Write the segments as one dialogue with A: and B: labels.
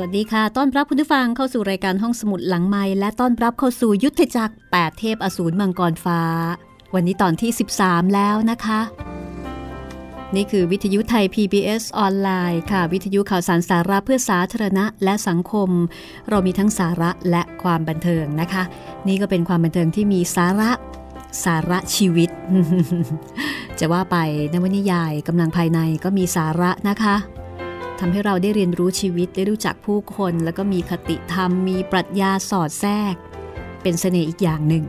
A: สวัสดีค่ะ ต้อนรับคุณผู้ฟังเข้าสู่รายการห้องสมุดหลังไม้และต้อนรับเข้าสู่ยุทธจักร 8 เทพอสูรมังกรฟ้า วันนี้ตอนที่ 13 แล้วนะคะ นี่คือวิทยุไทย PBS ออนไลน์ค่ะ วิทยุข่าวสารสาระเพื่อสาธารณะและสังคม เรามีทั้งสาระและความบันเทิงนะคะ นี่ก็เป็นความบันเทิงที่มีสาระสาระชีวิต จะว่าไปนวนิยายกำลังภายในก็มีสาระนะคะ ทำให้เราได้เรียนรู้ชีวิตได้รู้จักผู้คน แล้วก็มีคติธรรม มีปรัชญาสอดแทรก เป็นเสน่ห์อีกอย่างหนึ่ง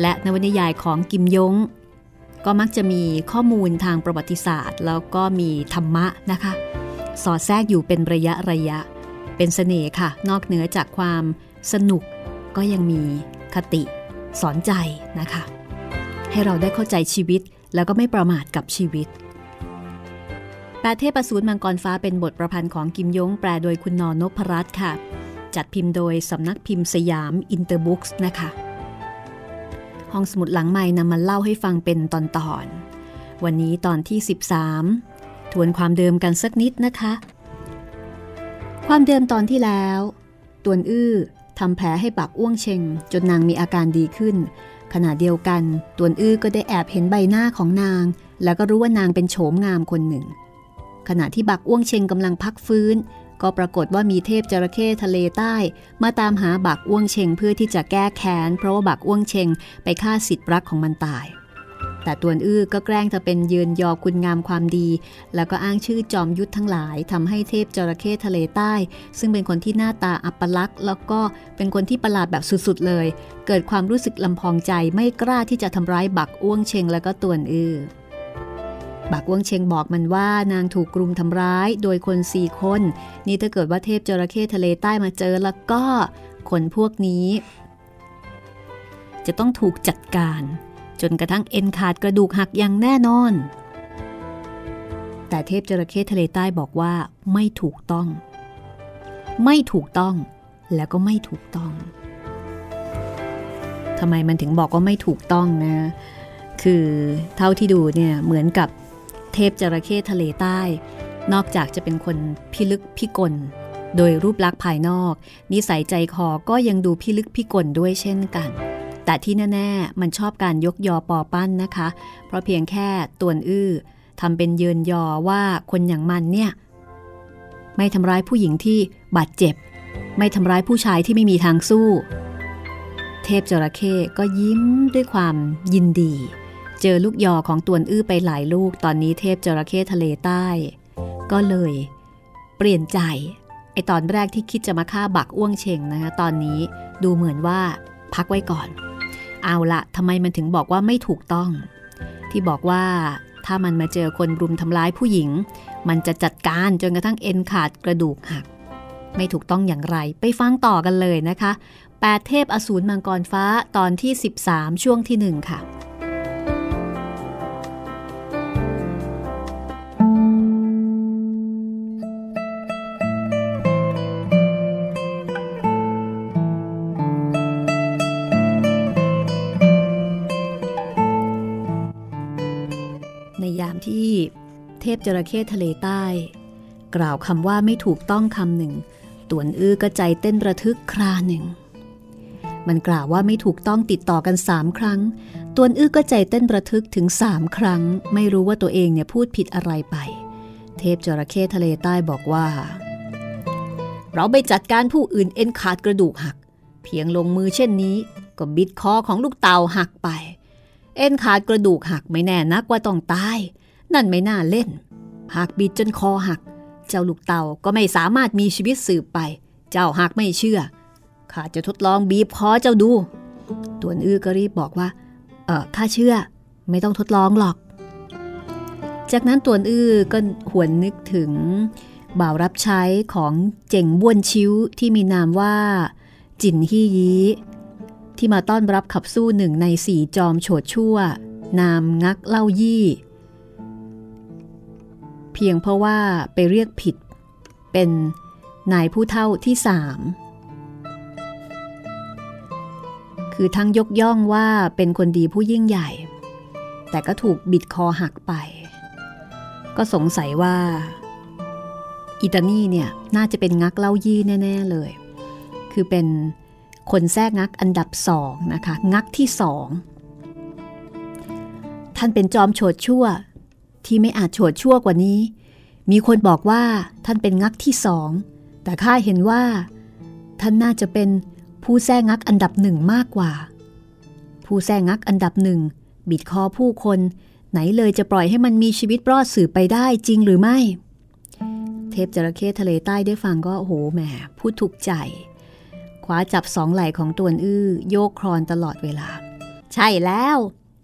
A: และนวนิยายของกิมยง ก็มักจะมีข้อมูลทางประวัติศาสตร์ แล้วก็มีธรรมะนะคะ สอดแทรกอยู่เป็นระยะระยะ เป็นเสน่ห์ค่ะ นอกเหนือจากความสนุกก็ยังมีคติสอนใจนะคะ ให้เราได้เข้าใจชีวิตแล้วก็ไม่ประมาทกับชีวิต แปดเทพสูรมังกรฟ้าเป็นบทประพันธ์ของกิมยง แปลโดยคุณนอนพรัตน์ค่ะ จัดพิมพ์โดยสำนักพิมพ์สยามอินเตอร์บุ๊กส์นะคะ ห้องสมุดหลังใหม่นำมาเล่าให้ฟังเป็นตอนตอนวันนี้ตอนที่ 13 ทวนความเดิมกันสักนิดนะคะ ความเดิมตอนที่แล้ว ตวนอื้อทำแผลให้ปักอ้วงเชงจนนางมีอาการดีขึ้น ขณะเดียวกัน ตวนอื้อก็ได้แอบเห็นใบหน้าของนาง แล้วก็รู้ว่านางเป็นโฉมงามคนหนึ่ง ขณะที่บักอ้วงเชงกำลังพักฟื้น ก็ปรากฏว่ามีเทพจระเข้ทะเลใต้ มาตามหาบักอ้วงเชงเพื่อที่จะแก้แค้น เพราะว่าบักอ้วงเชงไปฆ่าสิทธิ์รักของมันตาย แต่ตวนอื้อก็แกล้งจะเป็นยืนยอคุณงามความดี แล้วก็อ้างชื่อจอมยุทธทั้งหลายทำให้เทพจระเข้ทะเลใต้ ซึ่งเป็นคนที่หน้าตาอัปลักษณ์แล้วก็เป็นคนที่ประหลาดแบบสุดๆเลย เกิดความรู้สึกลำพองใจไม่กล้าที่จะทำร้ายบักอ้วงเชงแล้วก็ตวนอื้อ บักวงเชงบอกมันว่านางถูกกลุ่มทำร้ายโดยคนสี่คน นี่ถ้าเกิดว่าเทพจระเข้ทะเลใต้มาเจอแล้วก็คนพวกนี้ จะต้องถูกจัดการ จนกระทั่งเอ็นขาดกระดูกหักอย่างแน่นอน แต่เทพจระเข้ทะเลใต้บอกว่าไม่ถูกต้อง ไม่ถูกต้อง แล้วก็ไม่ถูกต้องทำไมมันถึงบอกว่าไม่ถูกต้องนะ คือเท่าที่ดูเนี่ยเหมือนกับ เทพจระเข้ทะเลใต้ นอกจากจะเป็นคนพิลึกพิกล โดยรูปลักษณ์ภายนอก นิสัยใจคอก็ยังดูพิลึกพิกลด้วยเช่นกัน แต่ที่แน่ ๆ มันชอบการยกยอปอปั้นนะคะ เพราะเพียงแค่ตวนอื้อทำเป็นเยินยอว่าคนอย่างมันเนี่ย ไม่ทำร้ายผู้หญิงที่บาดเจ็บ ไม่ทำร้ายผู้ชายที่ไม่มีทางสู้ เทพจระเข้ก็ยิ้มด้วยความยินดี เจอลูกยอของตวนอื้อไปหลายลูกตอนนี้เทพจระเข้ทะเลใต้ ก็เลย เปลี่ยนใจไอตอนแรกที่คิดจะมาฆ่าบักอ้วงเชงนะคะตอนนี้ดูเหมือนว่าพักไว้ก่อน เอาละทำไมมันถึงบอกว่าไม่ถูกต้อง ที่บอกว่าถ้ามันมาเจอคนรุมทำร้ายผู้หญิง มันจะจัดการจนกระทั่งเอ็นขาดกระดูกหัก ไม่ถูกต้องอย่างไร ไปฟังต่อกันเลยนะคะ 8 เทพอสูรมังกรฟ้าตอนที่ 13 ช่วงที่ 1 ค่ะ จระเข้ทะเลใต้ กล่าวคำว่าไม่ถูกต้องคำหนึ่งตวนอื้อก็ใจเต้นระทึกคราหนึ่ง มันกล่าวว่าไม่ถูกต้องติดต่อกันสามครั้ง ตวนอื้อก็ใจเต้นระทึกถึงสามครั้ง ไม่รู้ว่าตัวเองเนี่ยพูดผิดอะไรไป เทพจระเข้ทะเลใต้บอกว่า เราไปจัดการผู้อื่นเอ็นขาดกระดูกหัก เพียงลงมือเช่นนี้ ก็บิดคอของลูกเต่าหักไป เอ็นขาดกระดูกหักไม่แน่นักว่าต้องตาย นั่นไม่น่าเล่น หากบิดจนคอหัก เจ้าลูกเต่าก็ไม่สามารถมีชีวิตสืบไป เจ้าหากไม่เชื่อ ข้าจะทดลองบีบคอเจ้าดูตัวอื้อก็รีบบอกว่า เออข้าเชื่อ ไม่ต้องทดลองหรอก จากนั้นตัวอื้อก็หวนนึกถึงบ่าวรับใช้ของเจ๋งบ้วนชิ้วที่มีนามว่า จินฮี่ยีที่มาต้อนรับขับสู้หนึ่งในสี่จอมโฉดชั่ว นามงักเล่ายี่ เพียงเพราะว่าไปเรียกผิด เป็นนายผู้เท่าที่สามคือทั้งยกย่องว่าเป็นคนดีผู้ยิ่งใหญ่ แต่ก็ถูกบิดคอหักไป ก็สงสัยว่า อิตานี่เนี่ยน่าจะเป็นงักเล่ายี่แน่ ๆเลย คือเป็นคนแทรกงักอันดับสองนะคะ งักที่สอง ท่านเป็นจอมโฉดชั่ว ที่ไม่อาจโฉดชั่วกว่านี้ มีคนบอกว่าท่านเป็นงักที่สอง แต่ข้าเห็นว่า ท่านน่าจะเป็นผู้แซงงักอันดับหนึ่งมากกว่า ผู้แซงงักอันดับหนึ่งบิดคอผู้คนไหนเลยจะปล่อยให้มันมีชีวิตรอดสืบไปได้จริงหรือไม่ เทพจระเข้ทะเลใต้ได้ฟังก็โอ้โหแหมพูดถูกใจคว้าจับสองไหล่ของตัวอื้อโยกครอนตลอดเวลา ใช่แล้ว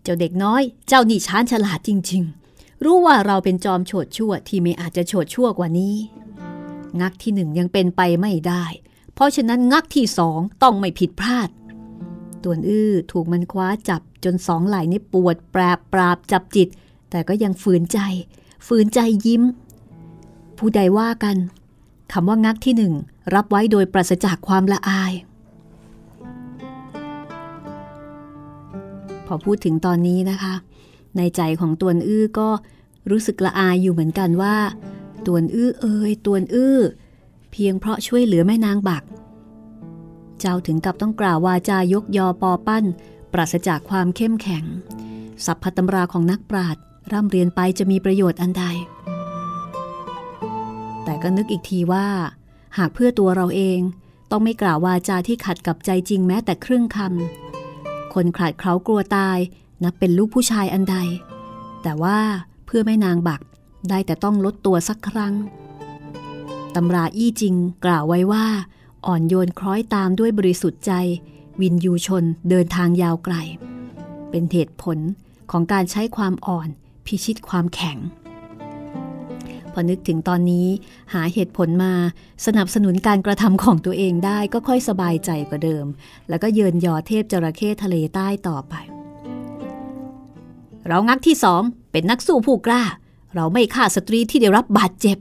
A: เจ้าเด็กน้อย เจ้านี่ช้านฉลาดจริงๆ รู้ว่าเราเป็นจอมโฉดชั่วที่ไม่อาจจะโฉดชั่วกว่านี้ งักที่หนึ่งยังเป็นไปไม่ได้ เพราะฉะนั้นงักที่สองต้องไม่ผิดพลาดตัวอื้อถูกมันคว้าจับจนสองไหล่นี่ปวดแปรปราบจับจิต แต่ก็ยังฝืนใจ ฝืนใจยิ้ม ผู้ใดว่ากันคำว่างักที่หนึ่งรับไว้โดยปราศจากความละอาย พอพูดถึงตอนนี้นะคะ ในใจของตวนอื้อก็รู้สึกละอายอยู่เหมือนกันว่า ตวนอื้อเอ่ยตวนอื้อ เพียงเพราะช่วยเหลือแม่นางบัก เจ้าถึงกับต้องกล่าววาจายกยอปอปั้น ปราศจากความเข้มแข็งสัพพตำราของนักปราชญ์ร่ำเรียนไปจะมีประโยชน์อันใด แต่ก็นึกอีกทีว่า หากเพื่อตัวเราเองต้องไม่กล่าววาจาที่ขัดกับใจจริงแม้แต่ครึ่งคำคนขาดเขากลัวตาย นับเป็นลูกผู้ชายอันใด แต่ว่าเพื่อไม่นางบักได้แต่ต้องลดตัวสักครั้งตำราอี้จริงกล่าวไว้ว่า อ่อนโยนคล้อยตามด้วยบริสุทธิ์ใจ วินยูชนเดินทางยาวไกล เป็นเหตุผลของการใช้ความอ่อนพิชิตความแข็ง พอนึกถึงตอนนี้หาเหตุผลมาสนับสนุนการกระทำของตัวเองได้ก็ค่อยสบายใจกว่าเดิม แล้วก็เยินยอเทพจระเข้ทะเลใต้ต่อไป เรางักที่สองเป็นนักสู้ผู้กล้า เราไม่ฆ่าสตรีที่ได้รับบาดเจ็บ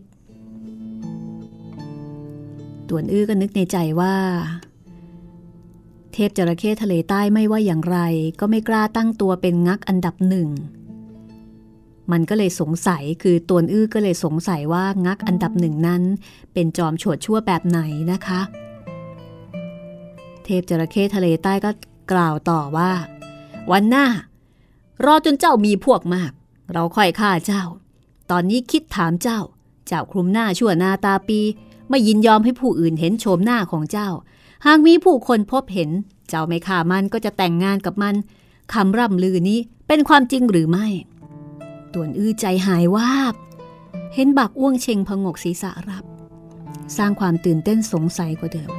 A: ตวนอื้อก็นึกในใจว่า เทพจระเข้ทะเลใต้ไม่ว่าอย่างไรก็ไม่กล้าตั้งตัวเป็นงักอันดับหนึ่ง มันก็เลยสงสัยคือตวนอื้อก็เลยสงสัยว่างักอันดับหนึ่งนั้น เป็นจอมโฉดชั่วแบบไหนนะคะ เทพจระเข้ทะเลใต้ก็กล่าวต่อว่า วันหน้า รอจนเจ้ามีพวกมาก เราค่อยฆ่าเจ้า ตอนนี้คิดถามเจ้า เจ้าคลุมหน้าชั่วนาตาปี ไม่ยินยอมให้ผู้อื่นเห็นโฉมหน้าของเจ้า หากมีผู้คนพบเห็น เจ้าไม่ฆ่ามันก็จะแต่งงานกับมันคำร่ำลือนี้เป็นความจริงหรือไม่ ตวนอื้อใจหายวาบ เห็นบักอ้วงเชงพงกศีรษะรับ สร้างความตื่นเต้นสงสัยกว่าเดิม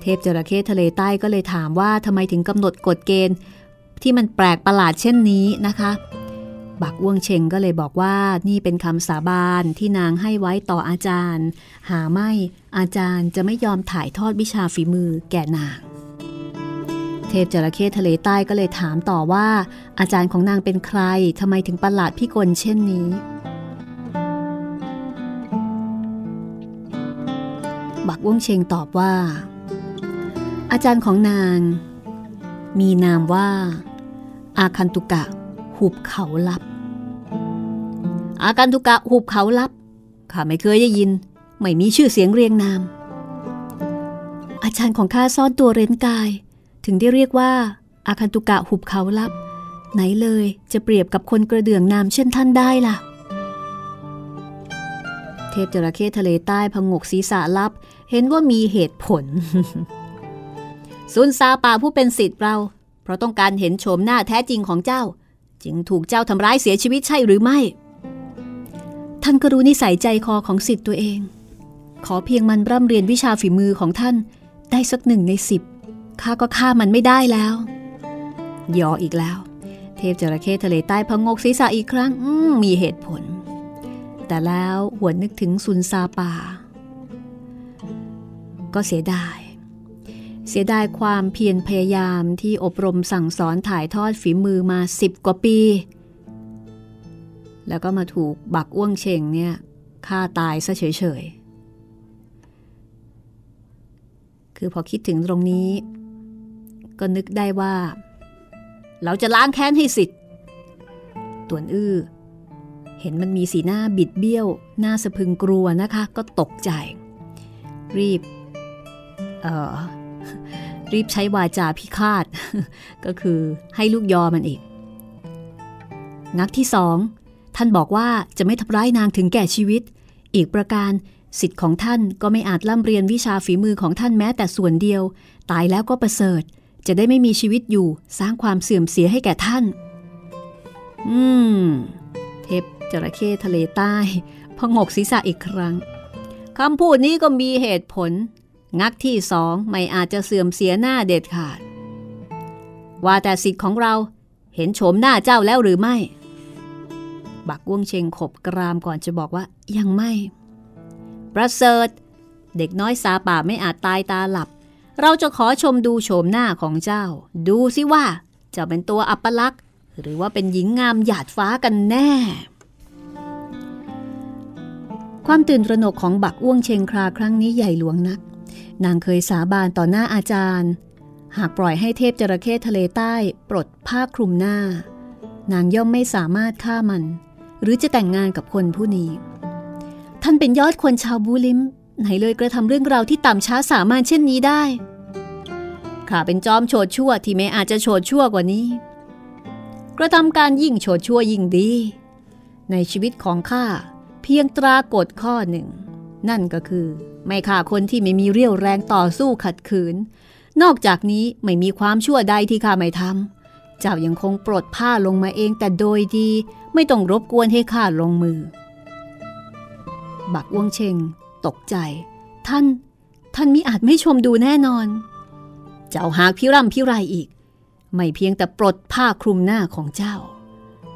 A: เทพจระเข้ทะเลใต้ก็เลยถามว่าทำไมถึงกำหนดกฎเกณฑ์ ที่มันแปลกประหลาดเช่นนี้นะคะ บักว่วงเชงก็เลยบอกว่านี่เป็นคำสาบานที่นางให้ไว้ต่ออาจารย์ หาไม่อาจารย์จะไม่ยอมถ่ายทอดวิชาฝีมือแก่นาง เทพจระเข้ทะเลใต้ก็เลยถามต่อว่า อาจารย์ของนางเป็นใครทำไมถึงประหลาดพิกลเช่นนี้บักว่วงเชงตอบว่า อาจารย์ของนาง มีนามว่า อาคันตุกะ หุบเขาลับ อาการทุกะหุบเขาลับ ข้าไม่เคยได้ยิน ไม่มีชื่อเสียงเรียงนาม อาจารย์ของข้าซ่อนตัวเร้นกาย ถึงได้เรียกว่า อาคันตุกะหุบเขาลับ ไหนเลยจะเปรียบกับคนกระเดื่องนามเช่นท่านได้ล่ะ เทพจระเข้ทะเลใต้พงกศีรษะลับ เห็นว่ามีเหตุผล ซุนซาป่าผู้เป็นสิทธิ์เรา เพราะต้องการเห็นโฉมหน้าแท้จริงของเจ้า จึงถูกเจ้าทำร้ายเสียชีวิตใช่หรือไม่ ท่านก็รู้นิสัยใจคอของสิทธิ์ตัวเอง ขอเพียงมันร่ำเรียนวิชาฝีมือของท่าน ได้สักหนึ่งในสิบข้าก็ฆ่ามันไม่ได้แล้ว ยออีกแล้ว เทพจระเข้ทะเลใต้พงกศีรษะอีกครั้งมมีเหตุผล แต่แล้วหวนนึกถึงซุนซาป่า ก็เสียดาย เสียดายความเพียรพยายามที่อบรมสั่งสอนถ่ายทอดฝีมือมาสิบกว่าปี แล้วก็มาถูกบักอ้วงเชงเนี่ยฆ่าตายซะเฉยๆ คือพอคิดถึงตรงนี้ ก็นึกได้ว่า เราจะล้างแค้นให้สิทธิ์ตวนอื้อ เห็นมันมีสีหน้าบิดเบี้ยว หน้าสะพึงกลัวนะคะ ก็ตกใจ รีบ เอ่อ รีบใช้วาจาพิฆาต ก็คือให้ลูกยอมันอีกนักที่สองท่านบอกว่าจะไม่ทำร้ายนางถึงแก่ชีวิต อีกประการสิทธิ์ของท่านก็ไม่อาจล่ำเรียนวิชาฝีมือของท่านแม้แต่ส่วนเดียว ตายแล้วก็ประเสริฐ จะได้ไม่มีชีวิตอยู่สร้างความเสื่อมเสียให้แก่ท่าน อืม เทพจระเข้ทะเลใต้พงกศีรษะอีกครั้งคำพูดนี้ก็มีเหตุผล งักที่สองไม่อาจจะเสื่อมเสียหน้าเด็ดขาด ว่าแต่สิทธิ์ของเราเห็นโฉมหน้าเจ้าแล้วหรือไม่ บักว่วงเชงขบกรามก่อนจะบอกว่ายังไม่ ประเสริฐ เด็กน้อยสาป่าไม่อาจตายตาหลับ เราจะขอชมดูโฉมหน้าของเจ้า ดูสิว่าจะเป็นตัวอัปลักษณ์ หรือว่าเป็นหญิงงามหยาดฟ้ากันแน่ ความตื่นตระหนกของบักอ้วงเชงคราครั้งนี้ใหญ่หลวงนัก นางเคยสาบานต่อหน้าอาจารย์ หากปล่อยให้เทพจระเข้ทะเลใต้ปลดผ้าคลุมหน้า นางย่อมไม่สามารถฆ่ามัน หรือจะแต่งงานกับคนผู้นี้ ท่านเป็นยอดคนชาวบูลิม ไหนเลยกระทำเรื่องราวที่ต่ำช้าสามารถเช่นนี้ได้ข้าเป็นจอมโฉดชั่วที่ไม่อาจจะโฉดชั่วกว่านี้ กระทำการยิ่งโฉดชั่วยิ่งดี ในชีวิตของข้าเพียงตรากฎข้อหนึ่ง นั่นก็คือ ไม่ฆ่าคนที่ไม่มีเรี่ยวแรงต่อสู้ขัดขืน นอกจากนี้ไม่มีความชั่วใดที่ข้าไม่ทำเจ้ายังคงปลดผ้าลงมาเองแต่โดยดี ไม่ต้องรบกวนให้ข้าลงมือ บักอ้วงเชงตกใจ ท่าน ท่านมิอาจไม่ชมดูแน่นอน เจ้าหากพิร่ำพิไรอีก ไม่เพียงแต่ปลดผ้าคลุมหน้าของเจ้า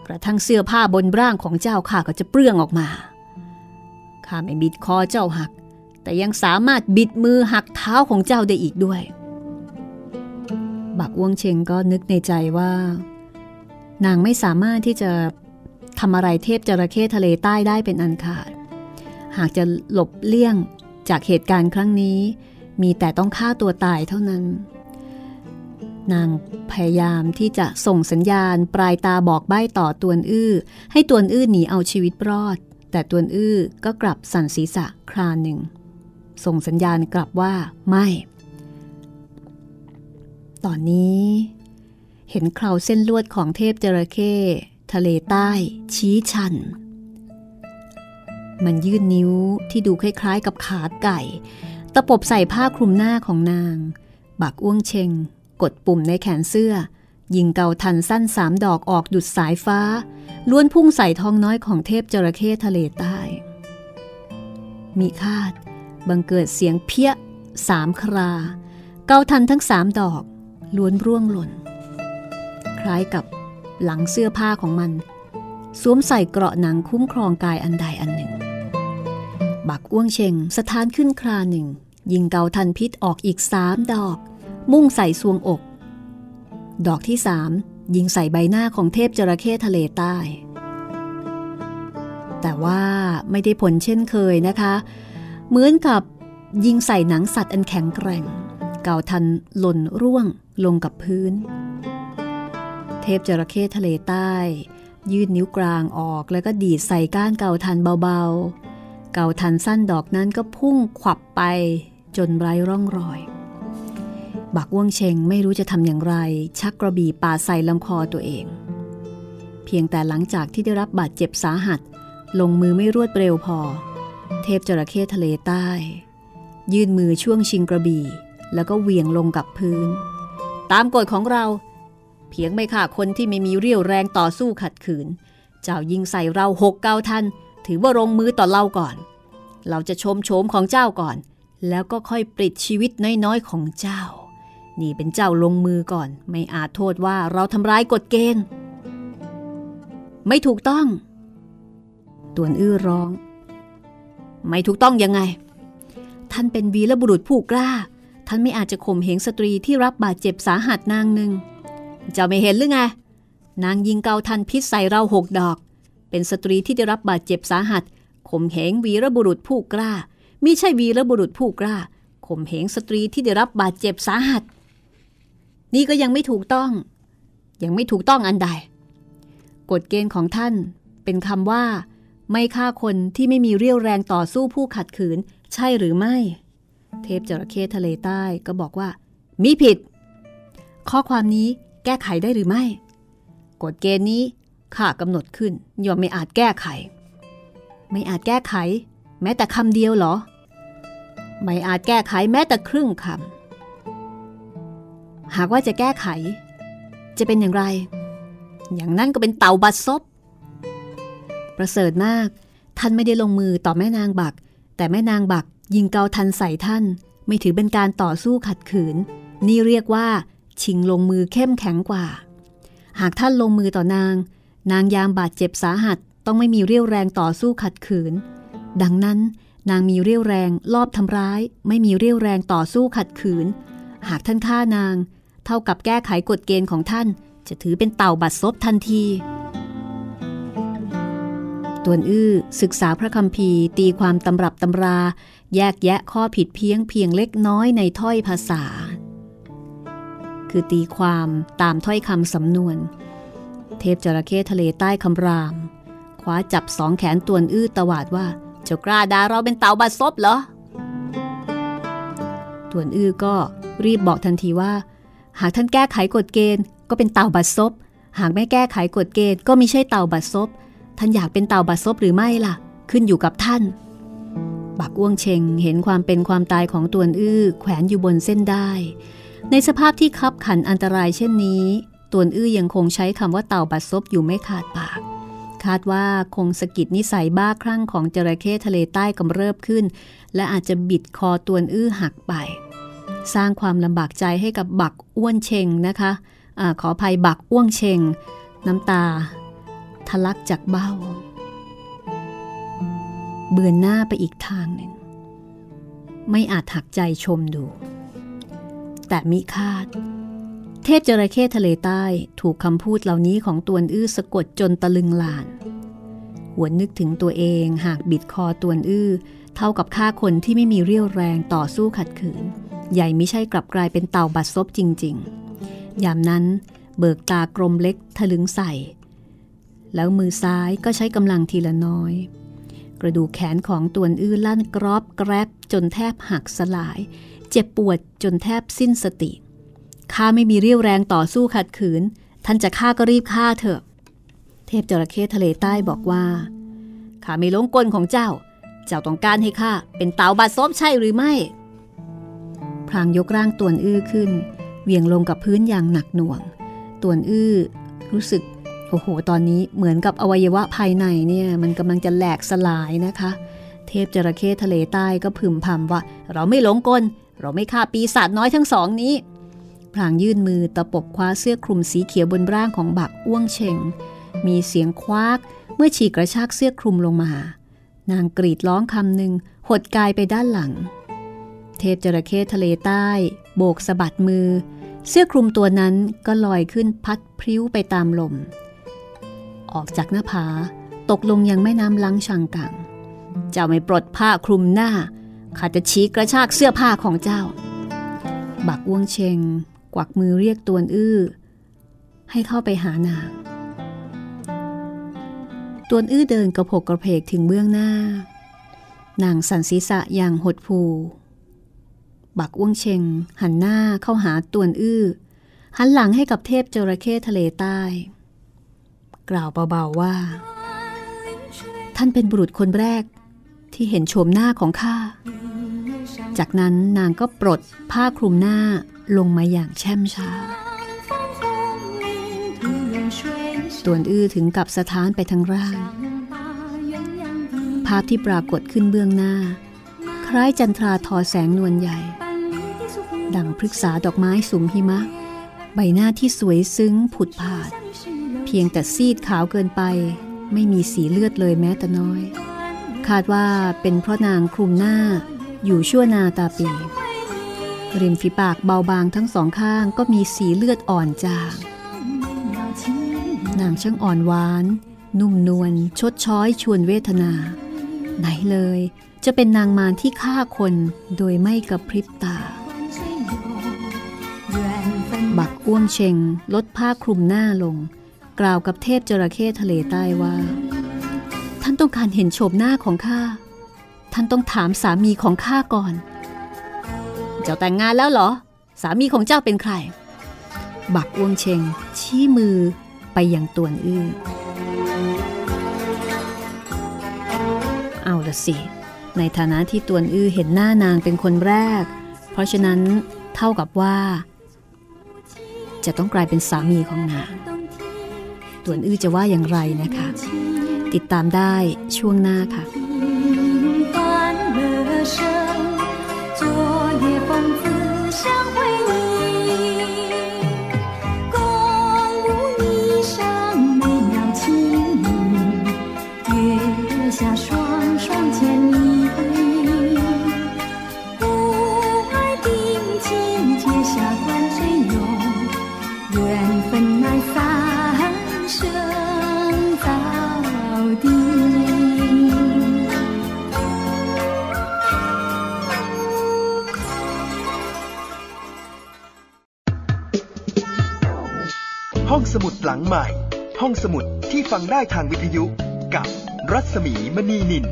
A: กระทั่งเสื้อผ้าบนร่างของเจ้าข้าก็จะเปลื้องออกมา ข้าไม่บิดคอเจ้าหัก แต่ยังสามารถบิดมือหักเท้าของเจ้าได้อีกด้วย บักอ้วงเชงก็นึกในใจว่า นางไม่สามารถที่จะทำอะไรเทพจระเข้ทะเลใต้ได้เป็นอันขาด หากจะหลบเลี่ยงจากเหตุการณ์ครั้งนี้ มีแต่ต้องฆ่าตัวตายเท่านั้น นางพยายามที่จะส่งสัญญาณปลายตาบอกใบ้ต่อตวนอื้อ ให้ตวนอื้อหนีเอาชีวิตรอด แต่ตวนอื้อก็กลับสั่นศีรษะคราหนึ่ง ส่งสัญญาณกลับว่าไม่ ตอนนี้ เห็นเคราเส้นลวดของเทพจระเข้ทะเลใต้ชี้ชัน มันยื่นนิ้วที่ดูคล้ายๆ กับขาไก่ ตะปบใส่ผ้าคลุมหน้าของนาง บักอ้วงเชงกดปุ่มในแขนเสื้อ ยิงเกาทันสั้นสามดอกออกดุดสายฟ้า ล้วนพุ่งใส่ท้องน้อยของเทพจระเข้ทะเลใต้ มีคาดบังเกิดเสียงเพี้ยสามครา เกาทันทั้งสามดอกล้วนร่วงหล่น คล้ายกับหลังเสื้อผ้าของมัน สวมใส่เกราะหนังคุ้มครองกายอันใดอันหนึ่ง บักอ้วงเชงสถานขึ้นคราหนึ่ง ยิงเกาทันพิษออกอีกสามดอก มุ่งใส่ซวงอก ดอกที่สาม ยิงใส่ใบหน้าของเทพจระเข้ทะเลใต้ แต่ว่าไม่ได้ผลเช่นเคยนะคะ เหมือนกับยิงใส่หนังสัตว์อันแข็งแกร่ง เก่าทันหล่นร่วงลงกับพื้น เทพจระเข้ทะเลใต้ ยืดนิ้วกลางออกแล้วก็ดีดใส่ก้านเก่าทันเบาๆ เก่าทันสั้นดอกนั้นก็พุ่งขวับไปจนไร้ร่องรอย บักว่วงเชงไม่รู้จะทำอย่างไร ชักกระบี่ป่าใส่ลำคอตัวเอง เพียงแต่หลังจากที่ได้รับบาดเจ็บสาหัส ลงมือไม่รวดเร็วพอ เทพจระเข้ทะเลใต้ ยื่นมือช่วงชิงกระบี่ แล้วก็เหวี่ยงลงกับพื้น ตามกฎของเรา เพียงไม่ฆ่าคนที่ไม่มีเรี่ยวแรงต่อสู้ขัดขืน เจ้ายิงใส่เราหกเก้าทันถือว่าลงมือต่อเราก่อน เราจะชมโฉมของเจ้าก่อน แล้วก็ค่อยปลิดชีวิตน้อยๆของเจ้า นี่เป็นเจ้าลงมือก่อน ไม่อาจโทษว่าเราทำร้ายกฎเกณฑ์ ไม่ถูกต้อง ตวนอื้อร้อง ไม่ถูกต้องยังไง ท่านเป็นวีรบุรุษผู้กล้า ท่านไม่อาจจะข่มเหงสตรีที่รับบาดเจ็บสาหัสนางหนึ่งเจ้าไม่เห็นหรือไง นางยิงเกาทันพิษใส่เราหกดอก เป็นสตรีที่ได้รับบาดเจ็บสาหัส ข่มเหงวีรบุรุษผู้กล้ามิใช่วีรบุรุษผู้กล้าข่มเหงสตรีที่ได้รับบาดเจ็บสาหัส นี่ก็ยังไม่ถูกต้อง ยังไม่ถูกต้องอันใด กฎเกณฑ์ของท่านเป็นคำว่า ไม่ฆ่าคนที่ไม่มีเรี่ยวแรงต่อสู้ผู้ขัดขืน ใช่หรือไม่ เทพจระเข้ทะเลใต้ก็บอกว่า มีผิด ข้อความนี้แก้ไขได้หรือไม่ กฎเกณฑ์นี้ข้ากำหนดขึ้นย่อมไม่อาจแก้ไข ไม่อาจแก้ไข แม้แต่คำเดียวหรอ ไม่อาจแก้ไขแม้แต่ครึ่งคำ หากว่าจะแก้ไข จะเป็นอย่างไร อย่างนั้นก็เป็นเต่าบัดซบ ประเสริฐมาก ท่านไม่ได้ลงมือต่อแม่นางบัก แต่แม่นางบักยิงเกาทันใส่ท่าน ไม่ถือเป็นการต่อสู้ขัดขืน นี่เรียกว่า ชิงลงมือเข้มแข็งกว่า หากท่านลงมือต่อนาง นางยามบาดเจ็บสาหัสต้องไม่มีเรี่ยวแรงต่อสู้ขัดขืน ดังนั้นนางมีเรี่ยวแรงลอบทำร้าย ไม่มีเรี่ยวแรงต่อสู้ขัดขืน หากท่านฆ่านาง เท่ากับแก้ไขกฎเกณฑ์ของท่าน จะถือเป็นเต่าบัดซบทันทีตวนอื้อศึกษาพระคัมภีร์ตีความตำรับตำรา แยกแยะข้อผิดเพียงเพียงเล็กน้อยในถ้อยภาษา คือตีความตามถ้อยคำสำนวน เทพจระเข้ทะเลใต้คำราม คว้าจับสองแขนตวนอื้อตวาดว่าเจ้ากล้าด่าเราเป็นเต่าบัดซบเหรอตวนอื้อก็รีบบอกทันทีว่า หากท่านแก้ไขกฎเกณฑ์ ก็เป็นเต่าบัดซบ หากไม่แก้ไขกฎเกณฑ์ก็ไม่ใช่เต่าบัดซบ ท่านอยากเป็นเต่าบัดซบหรือไม่ล่ะ ขึ้นอยู่กับท่าน บักอ้วงเชงเห็นความเป็นความตายของตัวอื้อแขวนอยู่บนเส้นได้ ในสภาพที่คับขันอันตรายเช่นนี้ตัวอื้อยังคงใช้คำว่าเต่าบัดซบอยู่ไม่ขาดปาก คาดว่าคงสกิดนิสัยบ้าคลั่งของจระเข้ทะเลใต้กำเริบขึ้น และอาจจะบิดคอตัวอื้อหักไป สร้างความลำบากใจให้กับบักอ้วนเชงนะคะอะขออภัยบักอ้วงเชง น้ำตา ทะลักจากเบ้า เบือนหน้าไปอีกทางหนึ่ง ไม่อาจหักใจชมดู แต่มิคาด เทพจระเข้ทะเลใต้ถูกคำพูดเหล่านี้ของตวนอื้อสะกดจนตะลึงลานหวนนึกถึงตัวเองหากบิดคอตวนอื้อเท่ากับฆ่าคนที่ไม่มีเรี่ยวแรงต่อสู้ขัดขืน ใหญ่ไม่ใช่กลับกลายเป็นเต่าบัดซบจริง ๆ ยามนั้นเบิกตากลมเล็กทะลึงใส่ แล้วมือซ้ายก็ใช้กำลังทีละน้อย กระดูกแขนของตัวอื้อลั่นกรอบแกรบจนแทบหักสลาย เจ็บปวดจนแทบสิ้นสติข้าไม่มีเรี่ยวแรงต่อสู้ขัดขืน ท่านจะฆ่าก็รีบฆ่าเถอะ เทพจระเข้ทะเลใต้บอกว่าข้าไม่หลงกลของเจ้า เจ้าต้องการให้ข้าเป็นเต่าบาดซบใช่หรือไม่ พรางยกร่างตวนอื้อขึ้น เหวี่ยงลงกับพื้นอย่างหนักหน่วง ตวนอื้อรู้สึกโอ้โห ตอนนี้เหมือนกับอวัยวะภายในเนี่ยมันกำลังจะแหลกสลายนะคะ เทพจระเข้ทะเลใต้ก็พึมพำว่า เราไม่หลงกล เราไม่ฆ่าปีศาจน้อยทั้งสองนี้ พลางยื่นมือตะปบคว้าเสื้อคลุมสีเขียวบนร่างของบักอ้วงเชงมีเสียงควักเมื่อฉีกกระชากเสื้อคลุมลงมา นางกรีดร้องคำหนึ่งหดกายไปด้านหลัง เทพจระเข้ทะเลใต้ โบกสะบัดมือ เสื้อคลุมตัวนั้นก็ลอยขึ้นพัดพริ้วไปตามลม ออกจากหน้าผาตกลงยังแม่น้ำลังชังกัง เจ้าไม่ปลดผ้าคลุมหน้าข้าจะชี้กระชากเสื้อผ้าของเจ้า บักอ้วงเชงกวักมือเรียกตวนอื้อ ให้เข้าไปหานางตวนอื้อเดินกระโผกกระเพกถึงเบื้องหน้า นางสันศีษะอย่างหดผู บักอ้วงเชง หันหน้าเข้าหาตวนอื้อ หันหลังให้กับเทพจระเข้ทะเลใต้ กล่าวเบาๆว่า ท่านเป็นบุรุษคนแรกที่เห็นโฉมหน้าของข้า จากนั้นนางก็ปลดผ้าคลุมหน้าลงมาอย่างแช่มช้า ตวนอื้อถึงกับสะท้านไปทั้งร่าง ภาพที่ปรากฏขึ้นเบื้องหน้า คล้ายจันทราทอแสงนวลใหญ่ ดังพฤกษาดอกไม้สุมหิมะ ใบหน้าที่สวยซึ้งผุดผาด เพียงแต่ซีดขาวเกินไป ไม่มีสีเลือดเลยแม้แต่น้อย คาดว่าเป็นเพราะนางคลุมหน้าอยู่ชั่วนาตาปีริมฝีปากเบาบางทั้งสองข้างก็มีสีเลือดอ่อนจาง นางช่างอ่อนหวาน นุ่มนวลชดช้อยชวนเวทนา ไหนเลยจะเป็นนางมารที่ฆ่าคนโดยไม่กระพริบตา บักอ้วงเชงลดผ้าคลุมหน้าลง กล่าวกับเทพจระเข้ทะเลใต้ว่า ท่านต้องการเห็นโฉมหน้าของข้า ท่านต้องถามสามีของข้าก่อน เจ้าแต่งงานแล้วเหรอ สามีของเจ้าเป็นใคร บักอ้วงเชงชี้มือไปยังตวนอื้อเอาละสิ ในฐานะที่ตวนอื้อเห็นหน้านางเป็นคนแรก เพราะฉะนั้นเท่ากับว่า จะต้องกลายเป็นสามีของนางต่วนอื้อจะว่าอย่างไรนะคะ ติดตามได้ช่วงหน้าค่ะ
B: สมุดหลังใหม่ ห้องสมุดที่ฟังได้ทางวิทยุกับรัศมีมณีนิน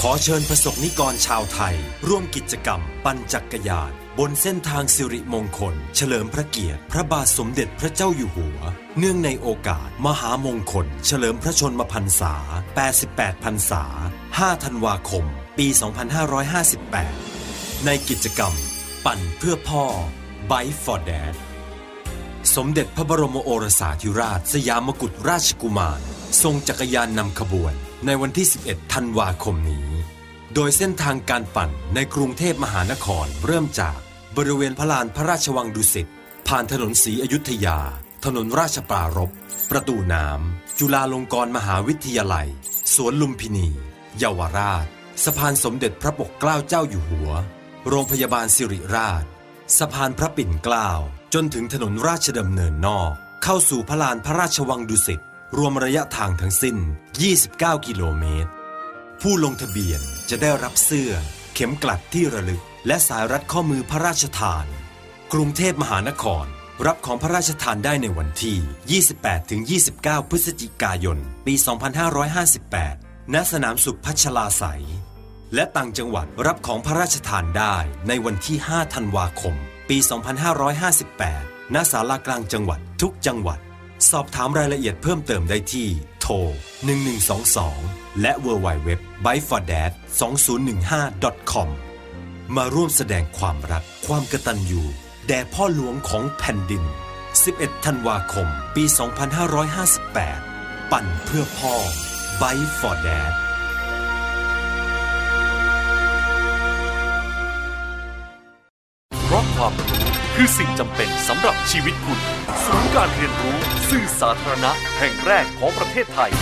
C: ขอเชิญประสบนิกรชาวไทย ร่วมกิจกรรม ปั่นจักรยาน บนเส้นทางสิริมงคล เฉลิมพระเกียรติ พระบาทสมเด็จพระเจ้าอยู่หัว เนื่องในโอกาส มหามงคล เฉลิมพระชนมพรรษา 88 พรรษา 5 ธันวาคม ปี 2558 ในกิจกรรม ปั่นเพื่อพ่อ Bike for Dad สมเด็จพระบรมโอรสาธิราช สยามกุฎราชกุมาร ทรงจักรยานนำขบวนในวันที่ 11 ธันวาคมนี้ โดยเส้นทางการปั่นในกรุงเทพมหานครเริ่มจากบริเวณพระลานพระราชวังดุสิต ผ่านถนนศรีอยุธยา ถนนราชปรารภประตูน้ำจุฬาลงกรณ์มหาวิทยาลัย สวนลุมพินี เยาวราช สะพานสมเด็จพระปกเกล้าเจ้าอยู่หัว โรงพยาบาลสิริราช สะพานพระปิ่นเกล้า จนถึงถนนราชดำเนินนอก เข้าสู่พระลานพระราชวังดุสิต รวมระยะทางทั้งสิ้น 29 กิโลเมตร ผู้ลงทะเบียนจะได้รับเสื้อ เข็มกลัดที่ระลึก และสายรัดข้อมือพระราชทาน กรุงเทพมหานคร รับของพระราชทานได้ในวันที่ 28-29 พฤศจิกายน ปี 2558 ณสนามสุขพัชลาไสยและต่างจังหวัดรับของพระราชทานได้ในวันที่ 5 ธันวาคม ปี 2558 ณ ศาลากลางจังหวัดทุกจังหวัด สอบถามรายละเอียดเพิ่มเติมได้ที่ โทร 1122 และ w w w b y f o r d a d 2015 com มาร่วมแสดงความรัก ความกตัญญูแด่พ่อหลวงของแผ่นดิน 11 ธันวาคม ปี 2558 ปั่นเพื่อพ่อ b y for Dad
D: เพราะความรู้คือสิ่งจำเป็นสำหรับชีวิตคุณ ศูนย์การเรียนรู้สื่อสาธารณะแห่งแรกของประเทศไทย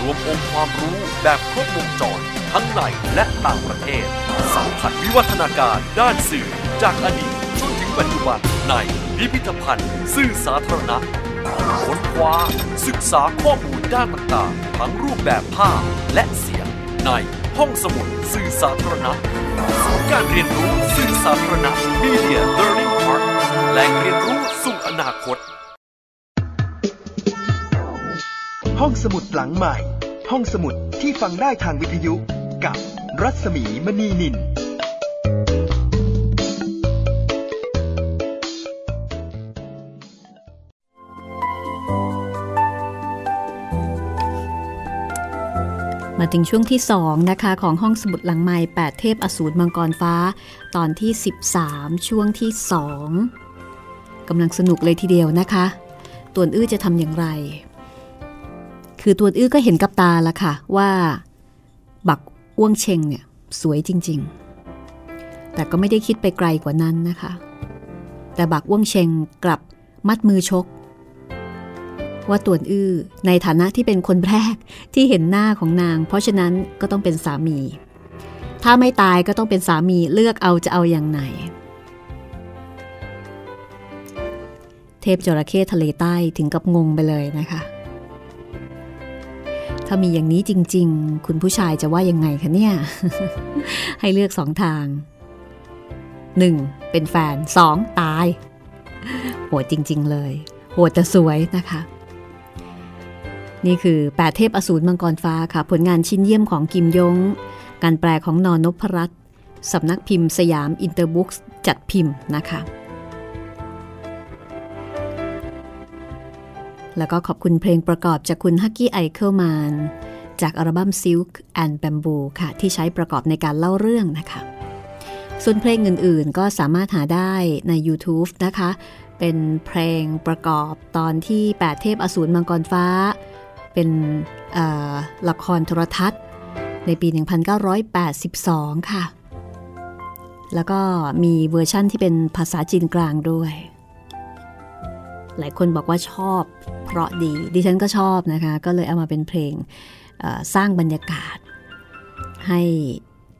D: รวมองค์ความรู้แบบครบวงจร ทั้งในและต่างประเทศ สัมผัสวิวัฒนาการด้านสื่อจากอดีตจนถึงปัจจุบันในพิพิธภัณฑ์ สื่อสาธารณะ ค้นคว้าศึกษาข้อมูลด้านต่างๆ ทั้งรูปแบบภาพและเสียง ในห้องสมุดสื่อสาธารณะศูนย์การเรียนรู้สื่อสาธารณะ Media Learning Park แหล่งเรียนรู้สู่อนาคต
B: ห้องสมุดหลังใหม่ ห้องสมุดที่ฟังได้ทางวิทยุ กับรัศมีมณีนิน
A: มาถึงช่วงที่ 2 นะคะ ของห้องสมุดหลังไม้8เทพอสูรมังกรฟ้า ตอนที่ 13 ช่วงที่2กำลังสนุกเลยทีเดียวนะคะ ตวนอื้อจะทำอย่างไร คือตวนอื้อก็เห็นกับตาละค่ะ ว่า บักอ้วงเชงเนี่ย สวยจริง ๆ แต่ก็ไม่ได้คิดไปไกลกว่านั้นนะคะ แต่บักอ้วงเชงกลับมัดมือชก ว่าตวนอื้อในฐานะที่เป็นคนแรกที่เห็นหน้าของนาง เพราะฉะนั้นก็ต้องเป็นสามี ถ้าไม่ตายก็ต้องเป็นสามีเลือกเอาจะเอาอย่างไหน เทพจระเข้ทะเลใต้ถึงกับงงไปเลยนะคะ ถ้ามีอย่างนี้จริง ๆ คุณผู้ชายจะว่ายังไงคะเนี่ย ให้เลือกสองทาง 1. เป็นแฟน 2. ตายโหดจริง ๆ เลยโหดแต่สวยนะคะ นี่คือ8เทพอสูรมังกรฟ้าค่ะ ผลงานชิ้นเยี่ยมของกิมยง การแปลของนอนพรัตน์สำนักพิมพ์สยามอินเตอร์บุ๊กจัดพิมพ์นะคะ แล้วก็ขอบคุณเพลงประกอบจากคุณฮักกี้ไอเคิลแมนจากอัลบั้ม Silk and Bamboo ค่ะ ที่ใช้ประกอบในการเล่าเรื่องนะคะ ส่วนเพลงอื่นๆ ก็สามารถหาได้ใน YouTube นะคะ เป็นเพลงประกอบตอนที่ 8 เทพอสูรมังกรฟ้า เป็นละครโทรทัศน์ ในปี 1982 ค่ะ แล้วก็มีเวอร์ชั่นที่เป็นภาษาจีนกลางด้วย หลายคนบอกว่าชอบ เพราะดี ดิฉันก็ชอบนะคะ ก็เลยเอามาเป็นเพลงสร้างบรรยากาศ ให้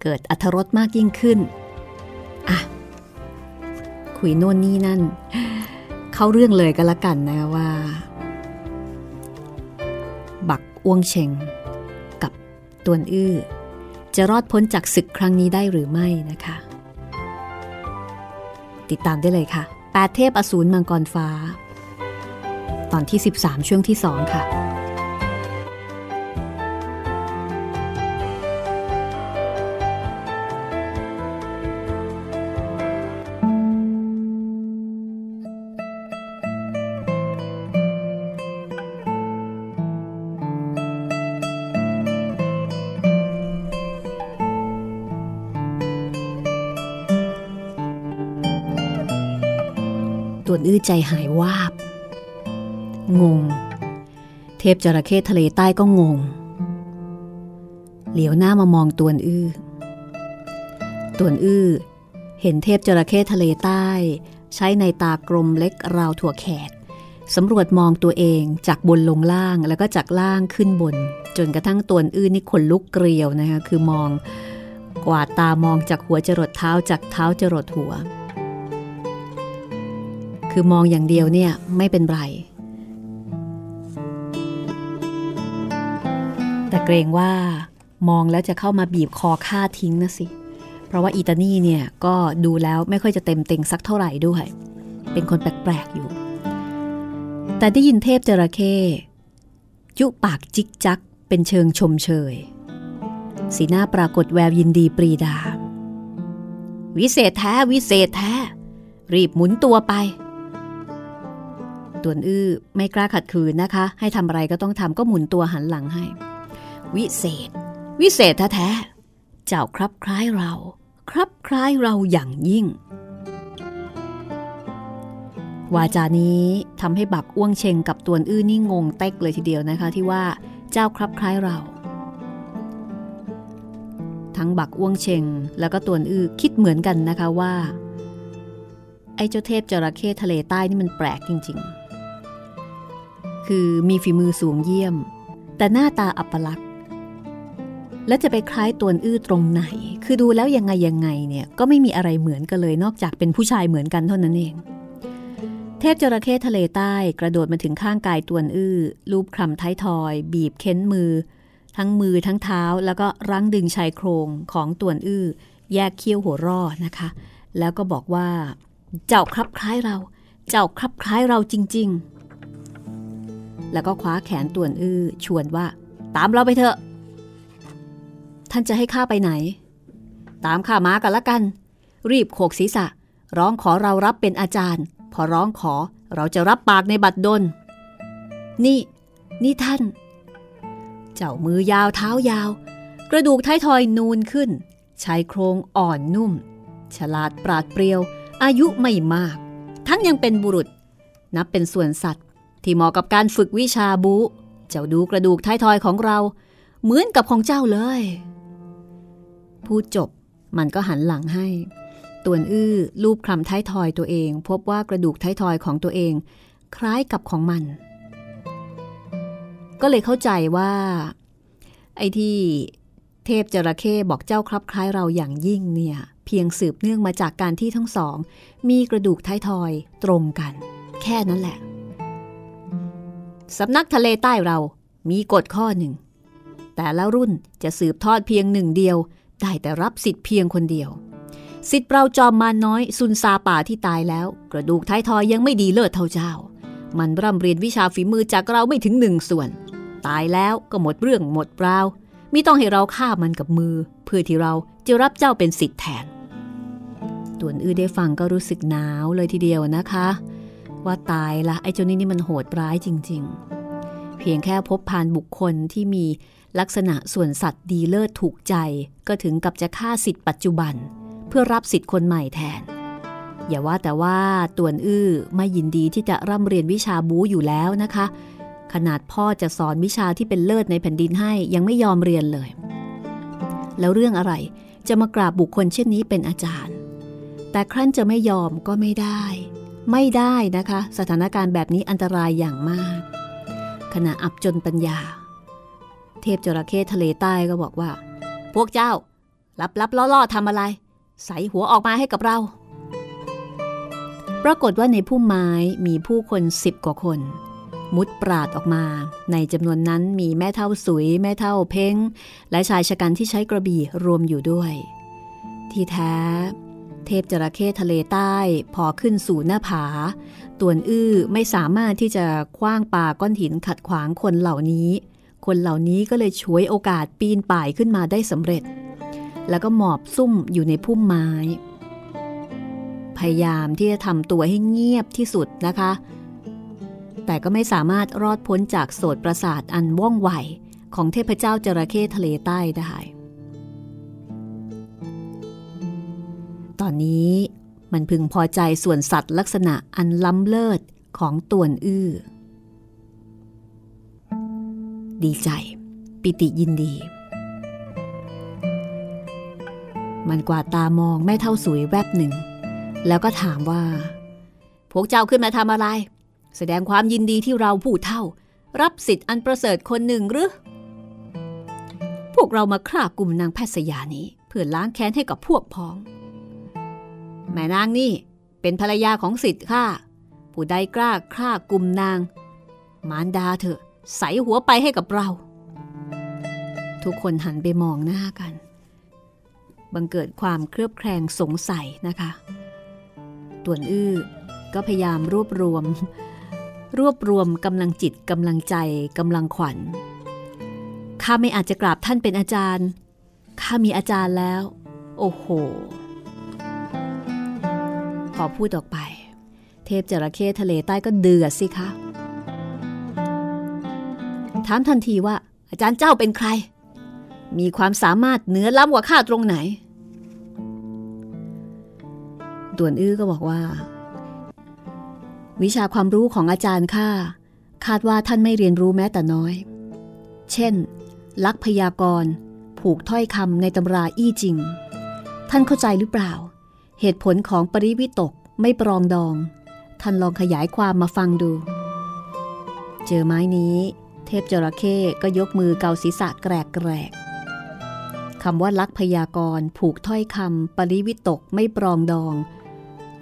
A: เกิดอัธรสมากยิ่งขึ้น อะ คุยโน่นนี่นั่น เข้าเรื่องเลยก็แล้วกันนะว่า บักอ้วงเชงกับตวนอื้อ จะรอดพ้นจากศึกครั้งนี้ได้หรือไม่นะคะ ติดตามได้เลยค่ะแปดเทพอสูรมังกรฟ้า ตอนที่ 13 ช่วงที่ 2 ค่ะ「 ใจหายวาบ งง เทพจระเข้ทะเลใต้ก็งง เหลียวหน้ามามองตวนอื้อตวนอื้อ เห็นเทพจระเข้ทะเลใต้ ใช้ในตากลมเล็กราวถั่วแขกสำรวจมองตัวเองจากบนลงล่างแล้วก็จากล่างขึ้นบน จนกระทั่งตวนอื้อนี่ขนลุกเกลียวนะคะคือมองกวาดตามองจากหัวจรดเท้าจากเท้าจรดหัว คือมองอย่างเดียวเนี่ยไม่เป็นไร แต่เกรงว่ามองแล้วจะเข้ามาบีบคอฆ่าทิ้งนะสิ เพราะว่าอีตานี่เนี่ยก็ดูแล้วไม่ค่อยจะเต็มเต็งสักเท่าไหร่ด้วย เป็นคนแปลกๆอยู่ แต่ได้ยินเทพจระเข้ยุปากจิกจักเป็นเชิงชมเชย สีหน้าปรากฏแววยินดีปรีดา วิเศษแท้ วิเศษแท้ รีบหมุนตัวไป ตวนอื้อไม่กล้าขัดขืนนะคะ ให้ทำอะไรก็ต้องทำก็หมุนตัวหันหลังให้ วิเศษ วิเศษแท้ๆเจ้าครับคล้ายเรา ครับคล้ายเราอย่างยิ่ง วาจานี้ทำให้บักอ้วงเชงกับตวนอื้อนี่งงเต็กเลยทีเดียวนะคะที่ว่าเจ้าครับคล้ายเรา ทั้งบักอ้วงเชงแล้วก็ตวนอื้อคิดเหมือนกันนะคะว่าไอ้เจ้าเทพจระเข้ทะเลใต้นี่มันแปลกจริง ๆ คือมีฝีมือสูงเยี่ยม แต่หน้าตาอัปลักษณ์ และจะไปคล้ายตัวอื้อตรงไหน คือดูแล้วยังไงยังไงเนี่ยก็ไม่มีอะไรเหมือนกันเลยนอกจากเป็นผู้ชายเหมือนกันเท่านั้นเอง เทพจระเข้ทะเลใต้กระโดดมาถึงข้างกายตัวอื้อลูบคลำท้ายทอย บีบเค้นมือ ทั้งมือทั้งเท้า แล้วก็รั้งดึงชายโครงของตัวอื้อแยกเคี้ยวหัวร่อนะคะ แล้วก็บอกว่า เจ้าครับคล้ายเรา เจ้าครับคล้ายเราจริง ๆ แล้วก็คว้าแขนต่วนอื้อชวนว่า ตามเราไปเถอะ ท่านจะให้ข้าไปไหน ตามข้ามากันละกัน รีบโขกศีรษะ ร้องขอเรารับเป็นอาจารย์ พอร้องขอเราจะรับปากในบัตรดล นี่ นี่ท่าน เจ้ามือยาวเท้ายาว กระดูกท้ายทอยนูนขึ้นชายโครงอ่อนนุ่ม ฉลาดปราดเปรียว อายุไม่มาก ทั้งยังเป็นบุรุษ นับเป็นส่วนสัตว์ ที่เหมาะกับการฝึกวิชาบูเจ้าดูกระดูกท้ายทอยของเรา เหมือนกับของเจ้าเลย พูดจบมันก็หันหลังให้ ตวนอื้อลูบคลำท้ายทอยตัวเอง พบว่ากระดูกท้ายทอยของตัวเอง คล้ายกับของมัน ก็เลยเข้าใจว่า ไอ้ที่เทพจระเข้บอกเจ้าครับคล้ายเราอย่างยิ่งเนี่ย เพียงสืบเนื่องมาจากการที่ทั้งสอง มีกระดูกท้ายทอยตรงกัน แค่นั้นแหละ สำนักทะเลใต้เรามีกฎข้อหนึ่ง แต่ละรุ่นจะสืบทอดเพียงหนึ่งเดียว ได้แต่รับสิทธิ์เพียงคนเดียว สิทธิ์เราจอมมาน้อยซุนซาป่าที่ตายแล้ว กระดูกท้ายทอยยังไม่ดีเลิศเท่าเจ้า มันร่ำเรียนวิชาฝีมือจากเราไม่ถึงหนึ่งส่วน ตายแล้วก็หมดเรื่องหมดเปล่ามิต้องให้เราฆ่ามันกับมือ เพื่อที่เราจะรับเจ้าเป็นสิทธิ์แทนตวนอื้อได้ฟังก็รู้สึกหนาวเลยทีเดียวนะคะ ว่าตายละไอ้เจ้านี่นี่มันโหดร้ายจริง ๆ เพียงแค่พบผ่านบุคคลที่มีลักษณะส่วนสัตว์ดีเลิศถูกใจ ก็ถึงกับจะฆ่าสิทธิ์ปัจจุบัน เพื่อรับสิทธิ์คนใหม่แทน อย่าว่าแต่ว่าตวนอื้อไม่ยินดีที่จะร่ำเรียนวิชาบูอยู่แล้วนะคะ ขนาดพ่อจะสอนวิชาที่เป็นเลิศในแผ่นดินให้ยังไม่ยอมเรียนเลย แล้วเรื่องอะไรจะมากราบบุคคลเช่นนี้เป็นอาจารย์ แต่ครั้นจะไม่ยอมก็ไม่ได้ ไม่ได้นะคะ สถานการณ์แบบนี้อันตรายอย่างมาก ขณะอับจนปัญญา เทพจระเข้ทะเลใต้ก็บอกว่า พวกเจ้า ลับลับล่อล่อทำอะไร ใส่หัวออกมาให้กับเรา ปรากฏว่าในพุ่มไม้มีผู้คนสิบกว่าคน มุดปราดออกมา ในจำนวนนั้นมีแม่เท่าสุย แม่เท่าเพ้ง และชายชะกันที่ใช้กระบี่รวมอยู่ด้วย ที่แท้ เทพจระเข้ทะเลใต้พอขึ้นสู่หน้าผา ตวนอื้อไม่สามารถที่จะคว้างปาก้อนหินขัดขวางคนเหล่านี้ คนเหล่านี้ก็เลยช่วยโอกาสปีนป่ายขึ้นมาได้สำเร็จ แล้วก็หมอบซุ่มอยู่ในพุ่มไม้ พยายามที่จะทำตัวให้เงียบที่สุดนะคะ แต่ก็ไม่สามารถรอดพ้นจากโสดประสาทอันว่องไวของเทพเจ้าจระเข้ทะเลใต้ได้ ตอนนี้มันพึงพอใจส่วนสัตว์ลักษณะอันล้ำเลิศของตวนอื้อ ดีใจ ปิติยินดี มันกวาดตามองแม่เท่าสวยแวบหนึ่ง แล้วก็ถามว่า พวกเจ้าขึ้นมาทำอะไร แสดงความยินดีที่เราผู้เท่า รับสิทธิ์อันประเสริฐคนหนึ่งหรือ พวกเรามาฆ่ากลุ่มนางแพทย์สยานี้ เพื่อล้างแค้นให้กับพวกพ้อง แม่นางนี่เป็นภรรยาของสิทธิ์ข้าผู้ใดกล้าฆ่ากลุ่มนาง มารดาเถอะใส่หัวไปให้กับเรา ทุกคนหันไปมองหน้ากัน บังเกิดความเครือบแคลงสงสัยนะคะต่วนอื้อก็พยายามรวบรวม รวบรวมกำลังจิตกำลังใจกำลังขวัญข้าไม่อาจจะกราบท่านเป็นอาจารย์ข้ามีอาจารย์แล้ว โอ้โห พอพูดออกไป เทพจระเข้ทะเลใต้ก็เดือดสิคะ ถามทันทีว่า อาจารย์เจ้าเป็นใคร มีความสามารถเหนือล้ำกว่าข้าตรงไหนต่วนอื้อก็บอกว่า วิชาความรู้ของอาจารย์ข้าคาดว่าท่านไม่เรียนรู้แม้แต่น้อย เช่น ลักพยากร ผูกถ้อยคำในตำราอี้จริง ท่านเข้าใจหรือเปล่า เหตุผลของปริวิตกไม่ปรองดอง ท่านลองขยายความมาฟังดู เจอไม้นี้ เทพจระเข้ก็ยกมือเกาศีรษะแกรกแกรกคำว่าลักพยากรผูกถ้อยคำปริวิตกไม่ปรองดอง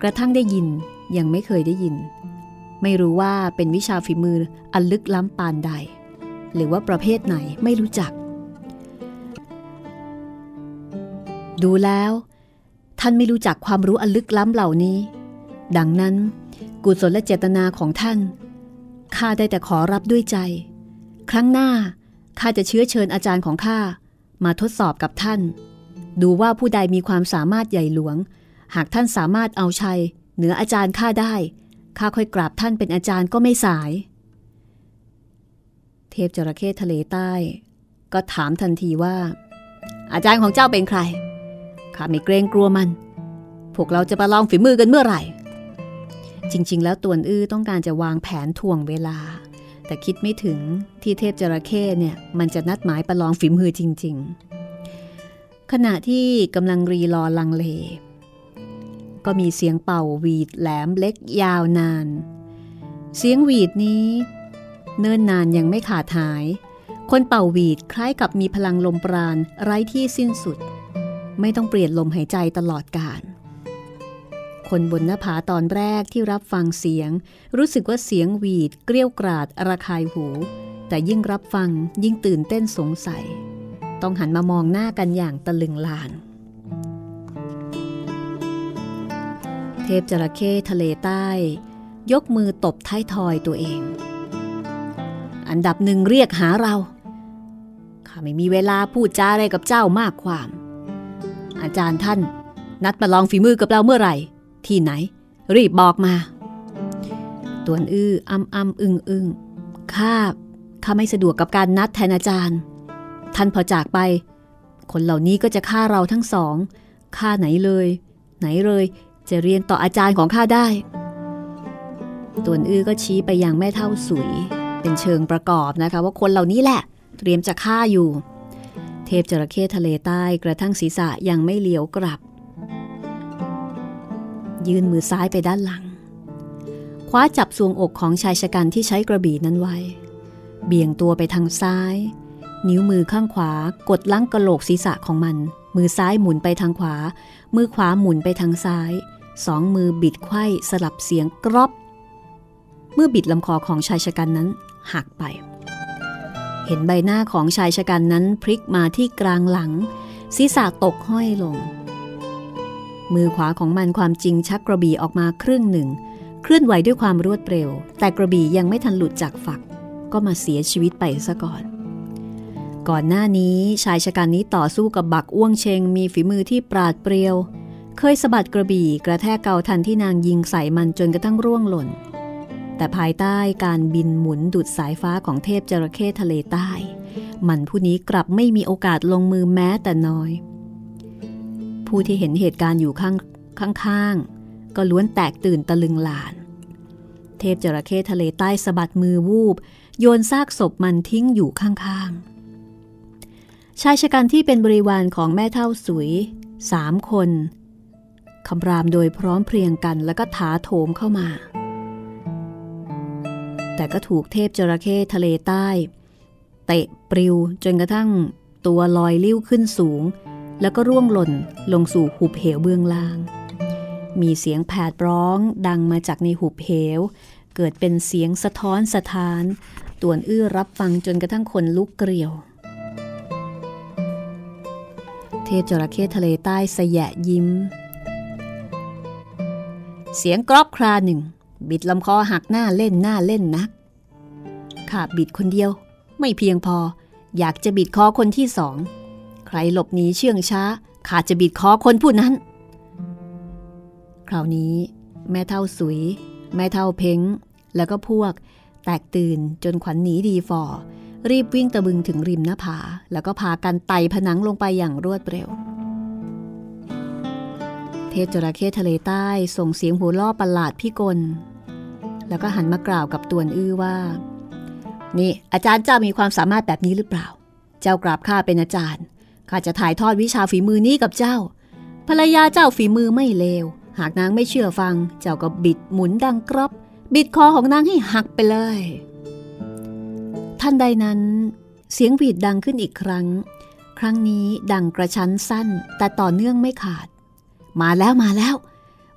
A: กระทั่งได้ยินยังไม่เคยได้ยิน ไม่รู้ว่าเป็นวิชาฝีมืออันลึกล้ำปานใด หรือว่าประเภทไหนไม่รู้จัก ดูแล้ว ท่านไม่รู้จักความรู้อันลึกล้ำเหล่านี้ ดังนั้น กุศลและเจตนาของท่านข้าได้แต่ขอรับด้วยใจ ครั้งหน้าข้าจะเชื้อเชิญอาจารย์ของข้ามาทดสอบกับท่าน ดูว่าผู้ใดมีความสามารถใหญ่หลวง หากท่านสามารถเอาชัย เหนืออาจารย์ข้าได้ข้าค่อยกราบท่านเป็นอาจารย์ก็ไม่สาย เทพจระเข้ทะเลใต้ ก็ถามทันทีว่า อาจารย์ของเจ้าเป็นใคร ข้าไม่เกรงกลัวมัน พวกเราจะประลองฝีมือกันเมื่อไหร่ จริง ๆ แล้วตวนอื้อต้องการจะวางแผนถ่วงเวลา แต่คิดไม่ถึงที่เทพจระเข้เนี่ยมันจะนัดหมายประลองฝีมือจริง ๆ ขณะที่กำลังรีรอลังเล ก็มีเสียงเป่าหวีดแหลมเล็กยาวนาน เสียงหวีดนี้ เนิ่นนานยังไม่ขาดหาย คนเป่าหวีดคล้ายกับมีพลังลมปราณไร้ที่สิ้นสุด ไม่ต้องเปลี่ยนลมหายใจตลอดกาลคนบนหน้าผาตอนแรกที่รับฟังเสียง รู้สึกว่าเสียงหวีด เกลี้ยวกราดระคายหู แต่ยิ่งรับฟังยิ่งตื่นเต้นสงสัย ต้องหันมามองหน้ากันอย่างตะลึงลาน เทพจระเข้ทะเลใต้ ยกมือตบท้ายทอยตัวเอง อันดับหนึ่งเรียกหาเราข้าไม่มีเวลาพูดจาอะไรกับเจ้ามากความ อาจารย์ท่าน นัดมาลองฝีมือกับเราเมื่อไหร่ ที่ไหน รีบบอกมา ตวนอื้ออ้ำอ้ำอึงอึงข้าข้าไม่สะดวกกับการนัดแทนอาจารย์ ท่านพอจากไป คนเหล่านี้ก็จะฆ่าเราทั้งสองฆ่าไหนเลย ไหนเลย จะเรียนต่ออาจารย์ของข้าได้ตวนอื้อก็ชี้ไปยังแม่เท่าสุย เป็นเชิงประกอบนะคะ ว่าคนเหล่านี้แหละ เตรียมจะฆ่าอยู่ ทพจระเข้ทะเลใต้กระทั่งศีรษะยังไม่เลี้ยวกลับ ยื่นมือซ้ายไปด้านหลัง คว้าจับทรวงอกของชายชะกันที่ใช้กระบี่นั้นไว้ เบี่ยงตัวไปทางซ้าย นิ้วมือข้างขวากดลังกระโหลกศีรษะของมัน มือซ้ายหมุนไปทางขวา มือขวาหมุนไปทางซ้าย สองมือบิดไข้สลับเสียงกรอบ เมื่อบิดลำคอของชายชะกันนั้นหักไป ห็นใบหน้าของชายชะกันนั้นพลิกมาที่กลางหลัง ศีรษะตกห้อยลง มือขวาของมันความจริงชักกระบี่ออกมาครึ่งหนึ่ง เคลื่อนไหวด้วยความรวดเร็ว แต่กระบี่ยังไม่ทันหลุดจากฝัก ก็มาเสียชีวิตไปซะก่อน ก่อนหน้านี้ชายชะกันนี้ต่อสู้กับบักอ้วงเชงมีฝีมือที่ปราดเปรียว เคยสะบัดกระบี่กระแทกเกาทันที่นางยิงใส่มันจนกระทั่งร่วงหล่น แต่ภายใต้การบินหมุนดุดสายฟ้าของเทพจระเข้ทะเลใต้ มันผู้นี้กลับไม่มีโอกาสลงมือแม้แต่น้อย ผู้ที่เห็นเหตุการณ์อยู่ข้างข้างก็ล้วนแตกตื่นตะลึงหลาน เทพจระเข้ทะเลใต้สะบัดมือวูบ โยนซากศพมันทิ้งอยู่ข้างๆ ชายชะกันที่เป็นบริวารของแม่เท่าสุยสามคนคำรามโดยพร้อมเพรียงกันแล้วก็ถาโถมเข้ามา แต่ก็ถูกเทพจระเข้ทะเลใต้ เตะปลิวจนกระทั่งตัวลอยลิ้วขึ้นสูง แล้วก็ร่วงหล่นลงสู่หุบเหวเบื้องล่าง มีเสียงแผดร้องดังมาจากในหุบเหว เกิดเป็นเสียงสะท้อนสะท้านต่วนอื้อรับฟังจนกระทั่งคนลุกเกลียว เทพจระเข้ทะเลใต้สยะยิ้ม เสียงกรอบคราหนึ่ง บิดลำคอหักหน้าเล่นหน้าเล่นนักข้าบิดคนเดียว ไม่เพียงพอ อยากจะบิดคอคนที่สอง ใครหลบหนีเชื่องช้าข้าจะบิดคอคนผู้นั้น คราวนี้แม่เท่าสุย แม่เท่าเพ้ง แล้วก็พวก แตกตื่นจนขวัญหนีดีฟอรีบวิ่งตะบึงถึงริมหน้าผา แล้วก็พากันไต่ผนังลงไปอย่างรวดเร็ว เทพจระเข้ทะเลใต้ส่งเสียงหัวล่อประหลาดพี่กล แล้วก็หันมากล่าวกับตวนอื้อว่า นี่ อาจารย์เจ้ามีความสามารถแบบนี้หรือเปล่า เจ้ากราบข้าเป็นอาจารย์ข้าจะถ่ายทอดวิชาฝีมือนี้กับเจ้า ภรรยาเจ้าฝีมือไม่เลว หากนางไม่เชื่อฟัง เจ้าก็บิดหมุนดังกรอบ บิดคอของนางให้หักไปเลย ท่านใดนั้น เสียงหวีดดังขึ้นอีกครั้ง ครั้งนี้ดังกระชั้นสั้น แต่ต่อเนื่องไม่ขาด มาแล้วมาแล้ว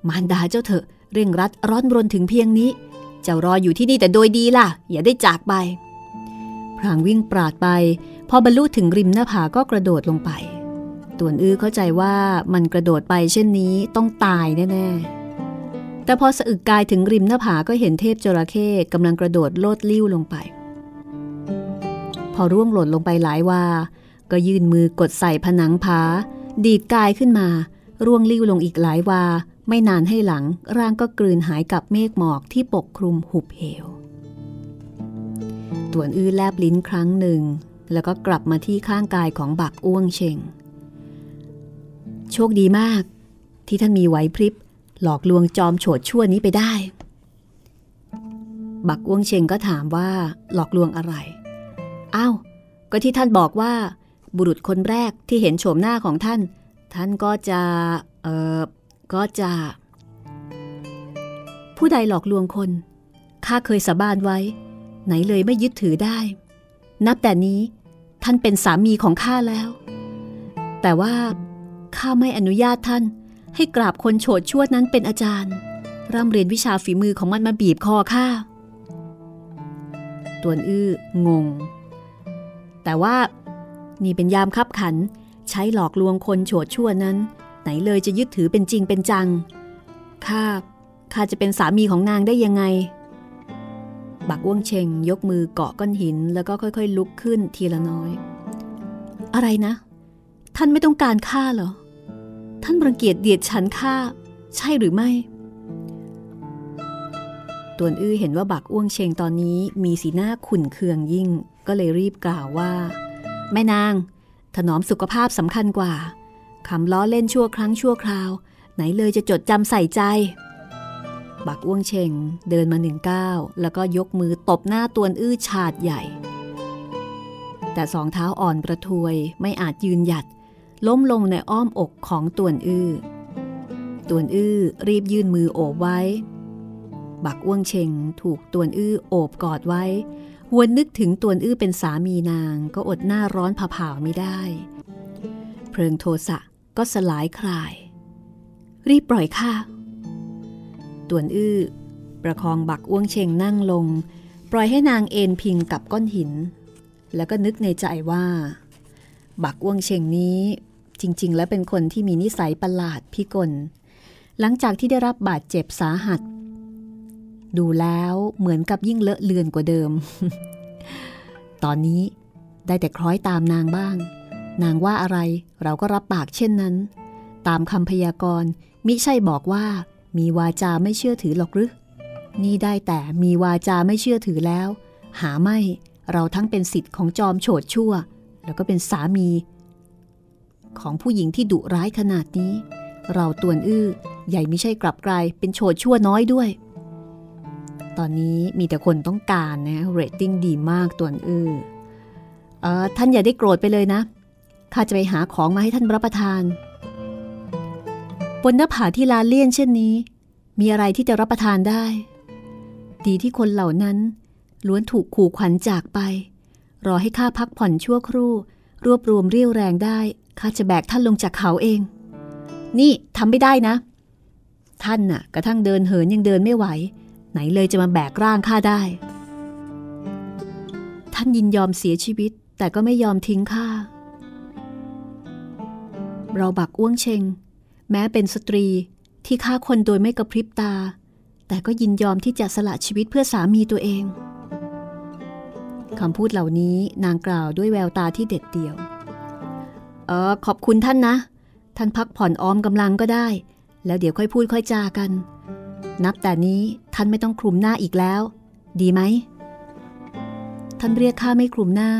A: มารดาเจ้าเถอะเร่งรัดร้อนรนถึงเพียงนี้ เจ้ารออยู่ที่นี่แต่โดยดีล่ะ อย่าได้จากไป พรางวิ่งปราดไป พอบรรลุถึงริมหน้าผาก็กระโดดลงไปต่วนอื้อเข้าใจว่ามันกระโดดไปเช่นนี้ต้องตายแน่ๆ แต่พอสะอึกกายถึงริมหน้าผาก็เห็นเทพจระเข้กำลังกระโดดโลดลิ้วลงไป พอร่วงหล่นลงไปหลายว่า ก็ยื่นมือกดใส่ผนังผา ดีดกายขึ้นมา ร่วงลิ้วลงอีกหลายวา ไม่นานให้หลังร่างก็กลืนหายกับเมฆหมอกที่ปกคลุมหุบเหวต่วนอื้อแลบลิ้นครั้งหนึ่ง แล้วก็กลับมาที่ข้างกายของบักอ้วงเชงโชคดีมาก ที่ท่านมีไหวพริบ หลอกลวงจอมโฉดชั่วนี้ไปได้ บักอ้วงเชงก็ถามว่า หลอกลวงอะไรอ้าวก็ที่ท่านบอกว่า บุรุษคนแรกที่เห็นโฉมหน้าของท่าน ท่านก็จะเออ ก็จะ ผู้ใดหลอกลวงคนข้าเคยสาบานไว้ ไหนเลยไม่ยึดถือได้ นับแต่นี้ท่านเป็นสามีของข้าแล้ว แต่ว่าข้าไม่อนุญาตท่าน ให้กราบคนโฉดชวดนั้นเป็นอาจารย์ ร่ำเรียนวิชาฝีมือของมันมาบีบคอข้าตวนอื้องง แต่ว่านี่เป็นยามคับขันใช้หลอกลวงคนโฉดชั่วนั้น ไหนเลยจะยึดถือเป็นจริงเป็นจัง ข้า ข้าจะเป็นสามีของนางได้ยังไง บักว่วงเชงยกมือเกาะก้อนหินแล้วก็ค่อยๆ ลุกขึ้นทีละน้อย อะไรนะ ท่านไม่ต้องการข้าเหรอ ท่านรังเกียจเดียดฉันข้า ใช่หรือไม่ตวนอื้อเห็นว่าบักอ้วงเชงตอนนี้มีสีหน้าขุ่นเคืองยิ่ง ก็เลยรีบกล่าวว่า แม่นาง ถนอมสุขภาพสำคัญกว่า คำล้อเล่นชั่วครั้งชั่วคราว ไหนเลยจะจดจำใส่ใจ บักอ้วงเชงเดินมาหนึ่งก้าวแล้วก็ยกมือตบหน้าตวนอื้อฉาดใหญ่ แต่สองเท้าอ่อนประทวยไม่อาจยืนหยัด ล้มลงในอ้อมอกของตวนอื้อตวนอื้อรีบยื่นมือโอบไว้ บักอ้วงเชงถูกตวนอื้อโอบกอดไว้หวนนึกถึงตวนอื้อเป็นสามีนางก็อดหน้าร้อนผาๆไม่ได้ เพลิงโทสะ ก็สลายคลาย รีบปล่อยข้าตวนอื้อ ประคองบักอ้วงเชงนั่งลง ปล่อยให้นางเอนพิงกับก้อนหิน แล้วก็นึกในใจว่า บักอ้วงเชงนี้จริง ๆ แล้วเป็นคนที่มีนิสัยประหลาดพิกล หลังจากที่ได้รับบาดเจ็บสาหัส ดูแล้วเหมือนกับยิ่งเลอะเลือนกว่าเดิม ตอนนี้ได้แต่คล้อยตามนางบ้าง นางว่าอะไรเราก็รับปากเช่นนั้น ตามคำพยากรณ์มิใช่บอกว่ามีวาจาไม่เชื่อถือหรอกหรือนี่ได้แต่มีวาจาไม่เชื่อถือแล้ว หาไม่เราทั้งเป็นสิทธิ์ของจอมโฉดชั่ว แล้วก็เป็นสามี ของผู้หญิงที่ดุร้ายขนาดนี้ เราตวนอื้อใหญ่ไม่ใช่กลับกลายเป็นโฉดชั่วน้อยด้วย ตอนนี้มีแต่คนต้องการนะเรตติ้งดีมากตัวอือเออท่านอย่าได้โกรธไปเลยนะ ข้าจะไปหาของมาให้ท่านรับประทาน บนหน้าผาที่ลาเลี่ยนเช่นนี้ มีอะไรที่จะรับประทานได้ ดีที่คนเหล่านั้น ล้วนถูกขู่ขวัญจากไป รอให้ข้าพักผ่อนชั่วครู่ รวบรวมเรี่ยวแรงได้ข้าจะแบกท่านลงจากเขาเอง นี่ทำไม่ได้นะ ท่านน่ะ กระทั่งเดินเหินยังเดินไม่ไหว ไหนเลยจะมาแบกร่างข้าได้ ท่านยินยอมเสียชีวิตแต่ก็ไม่ยอมทิ้งข้า เราบักอ้วงเชง แม้เป็นสตรีที่ฆ่าคนโดยไม่กระพริบตา แต่ก็ยินยอมที่จะสละชีวิตเพื่อสามีตัวเองคำพูดเหล่านี้นางกล่าวด้วยแววตาที่เด็ดเดี่ยว เออขอบคุณท่านนะ ท่านพักผ่อนออมกำลังก็ได้ แล้วเดี๋ยวค่อยพูดค่อยจากัน นับแต่นี้ท่านไม่ต้องคลุมหน้าอีกแล้ว ดีไหม ท่านเรียกข้าไม่คลุมหน้า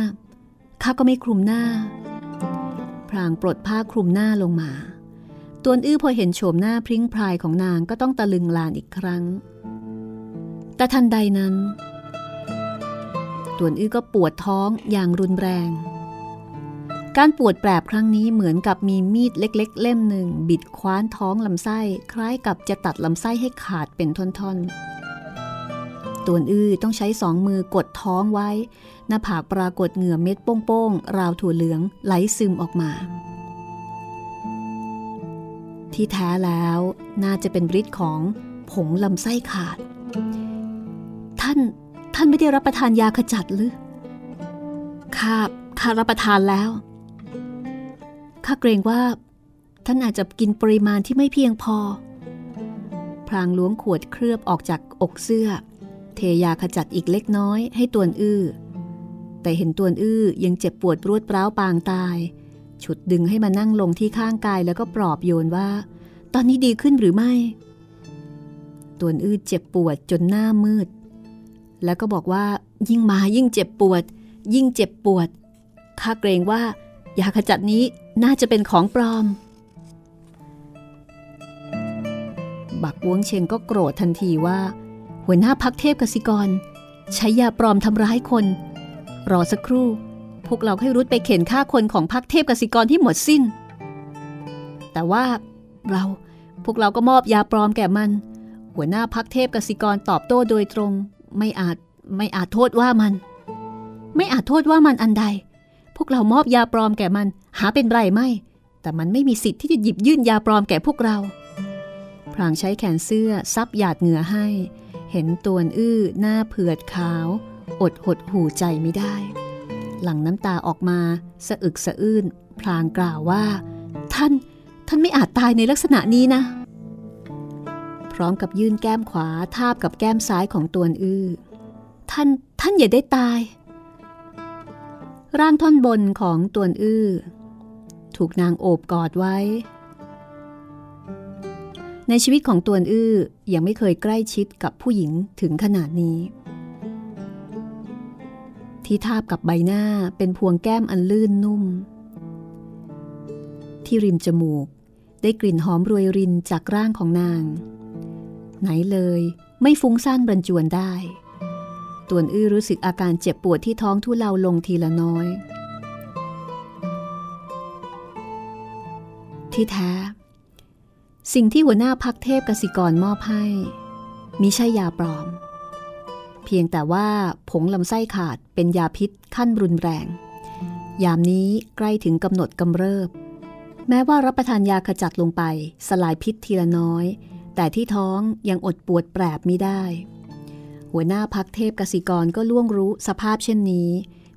A: ข้าก็ไม่คลุมหน้า รางปลดผ้าคลุมหน้าลงมาตวนอื้อพอเห็นโฉมหน้าพริ้งพรายของนางก็ต้องตะลึงลานอีกครั้ง แต่ทันใดนั้น ตวนอื้อก็ปวดท้องอย่างรุนแรง การปวดแปรบครั้งนี้เหมือนกับมีมีดเล็กๆ เล่มหนึ่ง บิดคว้านท้องลำไส้ คล้ายกับจะตัดลำไส้ให้ขาดเป็นท่อนๆตวนอื้อต้องใช้สองมือกดท้องไว้ หน้าผากปรากฏเหงื่อเม็ดโป้งๆ ราวถั่วเหลืองไหลซึมออกมา ที่แท้แล้วน่าจะเป็นฤทธิ์ของผงลำไส้ขาด ท่านท่านไม่ได้รับประทานยาขจัดหรือข้าข้ารับประทานแล้วข้าเกรงว่า ท่านอาจจะกินปริมาณที่ไม่เพียงพอ พรางล้วงขวดเคลือบออกจากอกเสื้อ เทยาขจัดอีกเล็กน้อยให้ตวนอื้อ แต่เห็นตวนอื้อยังเจ็บปวดรวดร้าวปางตาย ฉุดดึงให้มานั่งลงที่ข้างกายแล้วก็ปลอบโยนว่า ตอนนี้ดีขึ้นหรือไม่ตวนอื้อเจ็บปวดจนหน้ามืด แล้วก็บอกว่ายิ่งมายิ่งเจ็บปวด ยิ่งเจ็บปวดข้าเกรงว่ายาขจัดนี้น่าจะเป็นของปลอม บักวงเชงก็โกรธทันทีว่า หัวหน้าพักเทพกสิกร ใช้ยาปลอมทำร้ายคน รอสักครู่ พวกเราให้รุดไปเข็นฆ่าคนของพักเทพกสิกรที่หมดสิ้น แต่ว่าเราพวกเราก็มอบยาปลอมแก่มัน หัวหน้าพักเทพกสิกรตอบโต้โดยตรง ไม่อาจไม่อาจโทษว่ามัน ไม่อาจโทษว่ามันอันใด พวกเรามอบยาปลอมแก่มัน หาเป็นไรไม่ แต่มันไม่มีสิทธิ์ที่จะหยิบยื่นยาปลอมแก่พวกเราพรางใช้แขนเสื้อซับหยาดเหงื่อให้ เห็นตัวอื้อหน้าเผือดขาว อดหดหูใจไม่ได้ หลังน้ำตาออกมาสะอึกสะอื้น พลางกล่าวว่า ท่าน ท่านไม่อาจตายในลักษณะนี้นะ พร้อมกับยื่นแก้มขวาทาบกับแก้มซ้ายของตวนอื้อ ท่าน ท่านอย่าได้ตาย ร่างท่อนบนของตวนอื้อ ถูกนางโอบกอดไว้ ในชีวิตของตวนอื้อยังไม่เคยใกล้ชิดกับผู้หญิงถึงขนาดนี้ ที่ทาบกับใบหน้าเป็นพวงแก้มอันลื่นนุ่ม ที่ริมจมูกได้กลิ่นหอมรวยรินจากร่างของนาง ไหนเลยไม่ฟุ้งซ่านบรรจวนได้ ตวนอื้อรู้สึกอาการเจ็บปวดที่ท้องทุเลาลงทีละน้อย ที่แท้ สิ่งที่หัวหน้าพักเทพกสิกรมอบให้มิใช่ยาปลอม เพียงแต่ว่าผงลำไส้ขาดเป็นยาพิษขั้นรุนแรง ยามนี้ใกล้ถึงกำหนดกำเริบ แม้ว่ารับประทานยาขจัดลงไปสลายพิษทีละน้อย แต่ที่ท้องยังอดปวดแปรบไม่ได้ หัวหน้าพักเทพกสิกรก็ล่วงรู้สภาพเช่นนี้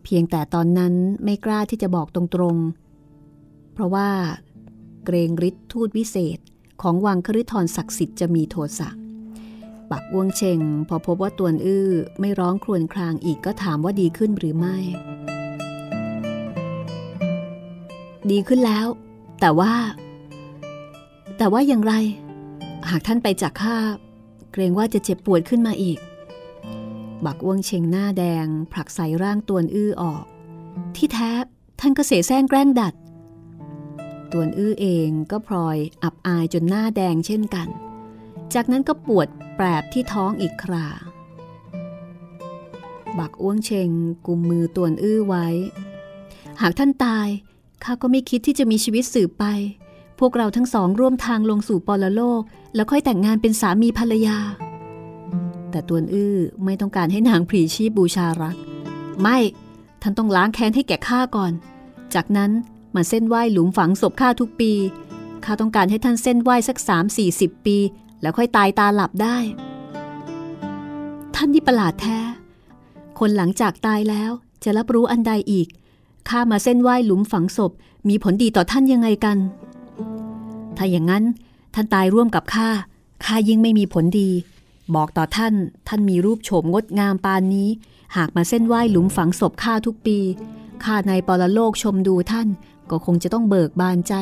A: เพียงแต่ตอนนั้นไม่กล้าที่จะบอกตรงๆ เพราะว่า เกรงฤทธิ์ทูตวิเศษของวังคฤทรศักดิ์สิทธิ์จะมีโทสะ ปักวงเชงพอพบว่าตวนอื้อไม่ร้องครวญครางอีกก็ถามว่าดีขึ้นหรือไม่ ดีขึ้นแล้ว แต่ว่า แต่ว่าอย่างไร หากท่านไปจากข้าเกรงว่าจะเจ็บปวดขึ้นมาอีก บักอ้วงเชงหน้าแดง ผลักใส่ร่างตวนอื้อออก ที่แท้ท่านก็เสแสร้งแกล้งดัดตัวอื้อเองก็พลอยอับอายจนหน้าแดงเช่นกัน จากนั้นก็ปวดแปรบที่ท้องอีกครา บักอ้วงเชงกุมมือตวนอื้อไว้ หากท่านตายข้าก็ไม่คิดที่จะมีชีวิตสืบไป พวกเราทั้งสองร่วมทางลงสู่ปรโลก แล้วค่อยแต่งงานเป็นสามีภรรยา แต่ตวนอื้อไม่ต้องการให้นางพรีชีพบูชารัก ไม่ ท่านต้องล้างแค้นให้แก่ข้าก่อน จากนั้นมาเส้นไหว้หลุมฝังศพข้าทุกปีข้าต้องการให้ท่านเส้นไหว้สักสามสี่สิบปี แล้วค่อยตายตาหลับได้ ท่านนี่ประหลาดแท้ คนหลังจากตายแล้วจะรับรู้อันใดอีก ข้ามาเส้นไหว้หลุมฝังศพ มีผลดีต่อท่านยังไงกัน ถ้าอย่างนั้นท่านตายร่วมกับข้า ข้ายิ่งไม่มีผลดี บอกต่อท่าน ท่านมีรูปโฉมงดงามปานนี้ หากมาเส้นไหว้หลุมฝังศพข้าทุกปี ข้าในปรโลกชมดูท่านก็คงจะต้องเบิกบานใจ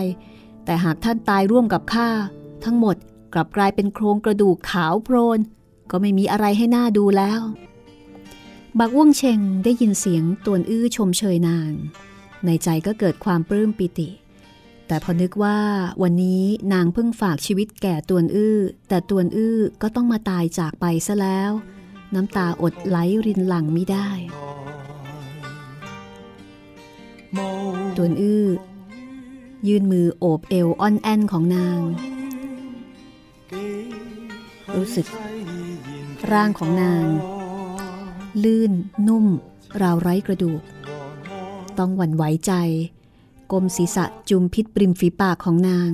A: แต่หากท่านตายร่วมกับข้า ทั้งหมด กลับกลายเป็นโครงกระดูกขาวโพลนก็ไม่มีอะไรให้หน่าดูแล้ว บักว่วงเชงได้ยินเสียงตวนอื้อชมเชยนาง ในใจก็เกิดความปลื้มปิติ แต่พอนึกว่าวันนี้นางเพิ่งฝากชีวิตแก่ตวนอื้อ แต่ตวนอื้อก็ต้องมาตายจากไปซะแล้ว น้ำตาอดไหลรินหลังไม่ได้ตวนอื้อ ยื่นมือโอบเอวอ่อนแอนของนาง รู้สึก ร่างของนาง ลื่นนุ่ม ราวไร้กระดูก ต้องหวั่นไหวใจกลมศีรษะจุมพิษปริมฝีปากของนาง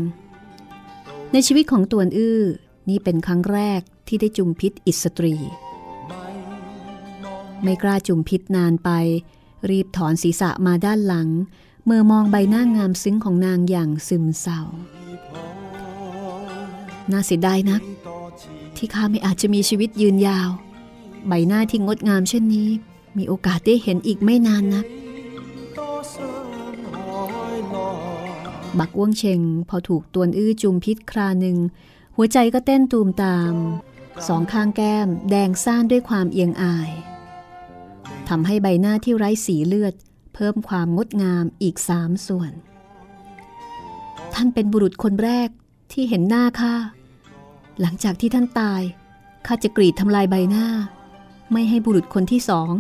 A: ในชีวิตของตวนอื้อ นี่เป็นครั้งแรกที่ได้จุมพิษอิสตรี ไม่กล้าจุมพิษนานไป รีบถอนศีรษะมาด้านหลัง เมื่อมองใบหน้างามซึ้งของนางอย่างซึมเศร้าน่าเสียดายนัก ที่ข้าไม่อาจจะมีชีวิตยืนยาว ใบหน้าที่งดงามเช่นนี้ มีโอกาสได้เห็นอีกไม่นานนัก บักอ้วงเชงพอถูกตวนอื้อจุมพิษคราหนึ่ง หัวใจก็เต้นตูมตาม สองข้างแก้มแดงซ่านด้วยความเอียงอายทำให้ใบหน้าที่ไร้สีเลือด เพิ่มความงดงามอีกสามส่วน ท่านเป็นบุรุษคนแรกที่เห็นหน้าข้า หลังจากที่ท่านตาย ข้าจะกรีดทำลายใบหน้า ไม่ให้บุรุษคนที่สอง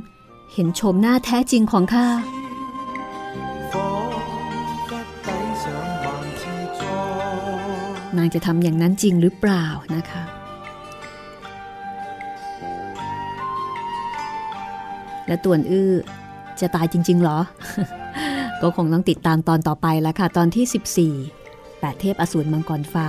A: เห็นโฉมหน้าแท้จริงของข้านางจะทำอย่างนั้นจริงหรือเปล่านะคะ และต่วนอื้อจะตายจริง ๆ หรอ ก็คงต้องติดตามตอนต่อไปแล้วค่ะ ตอนที่ 14 8 เทพอสูรมังกรฟ้า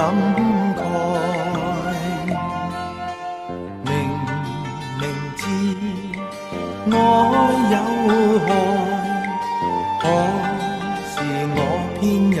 E: 感慨。明明知爱有害，可是我偏也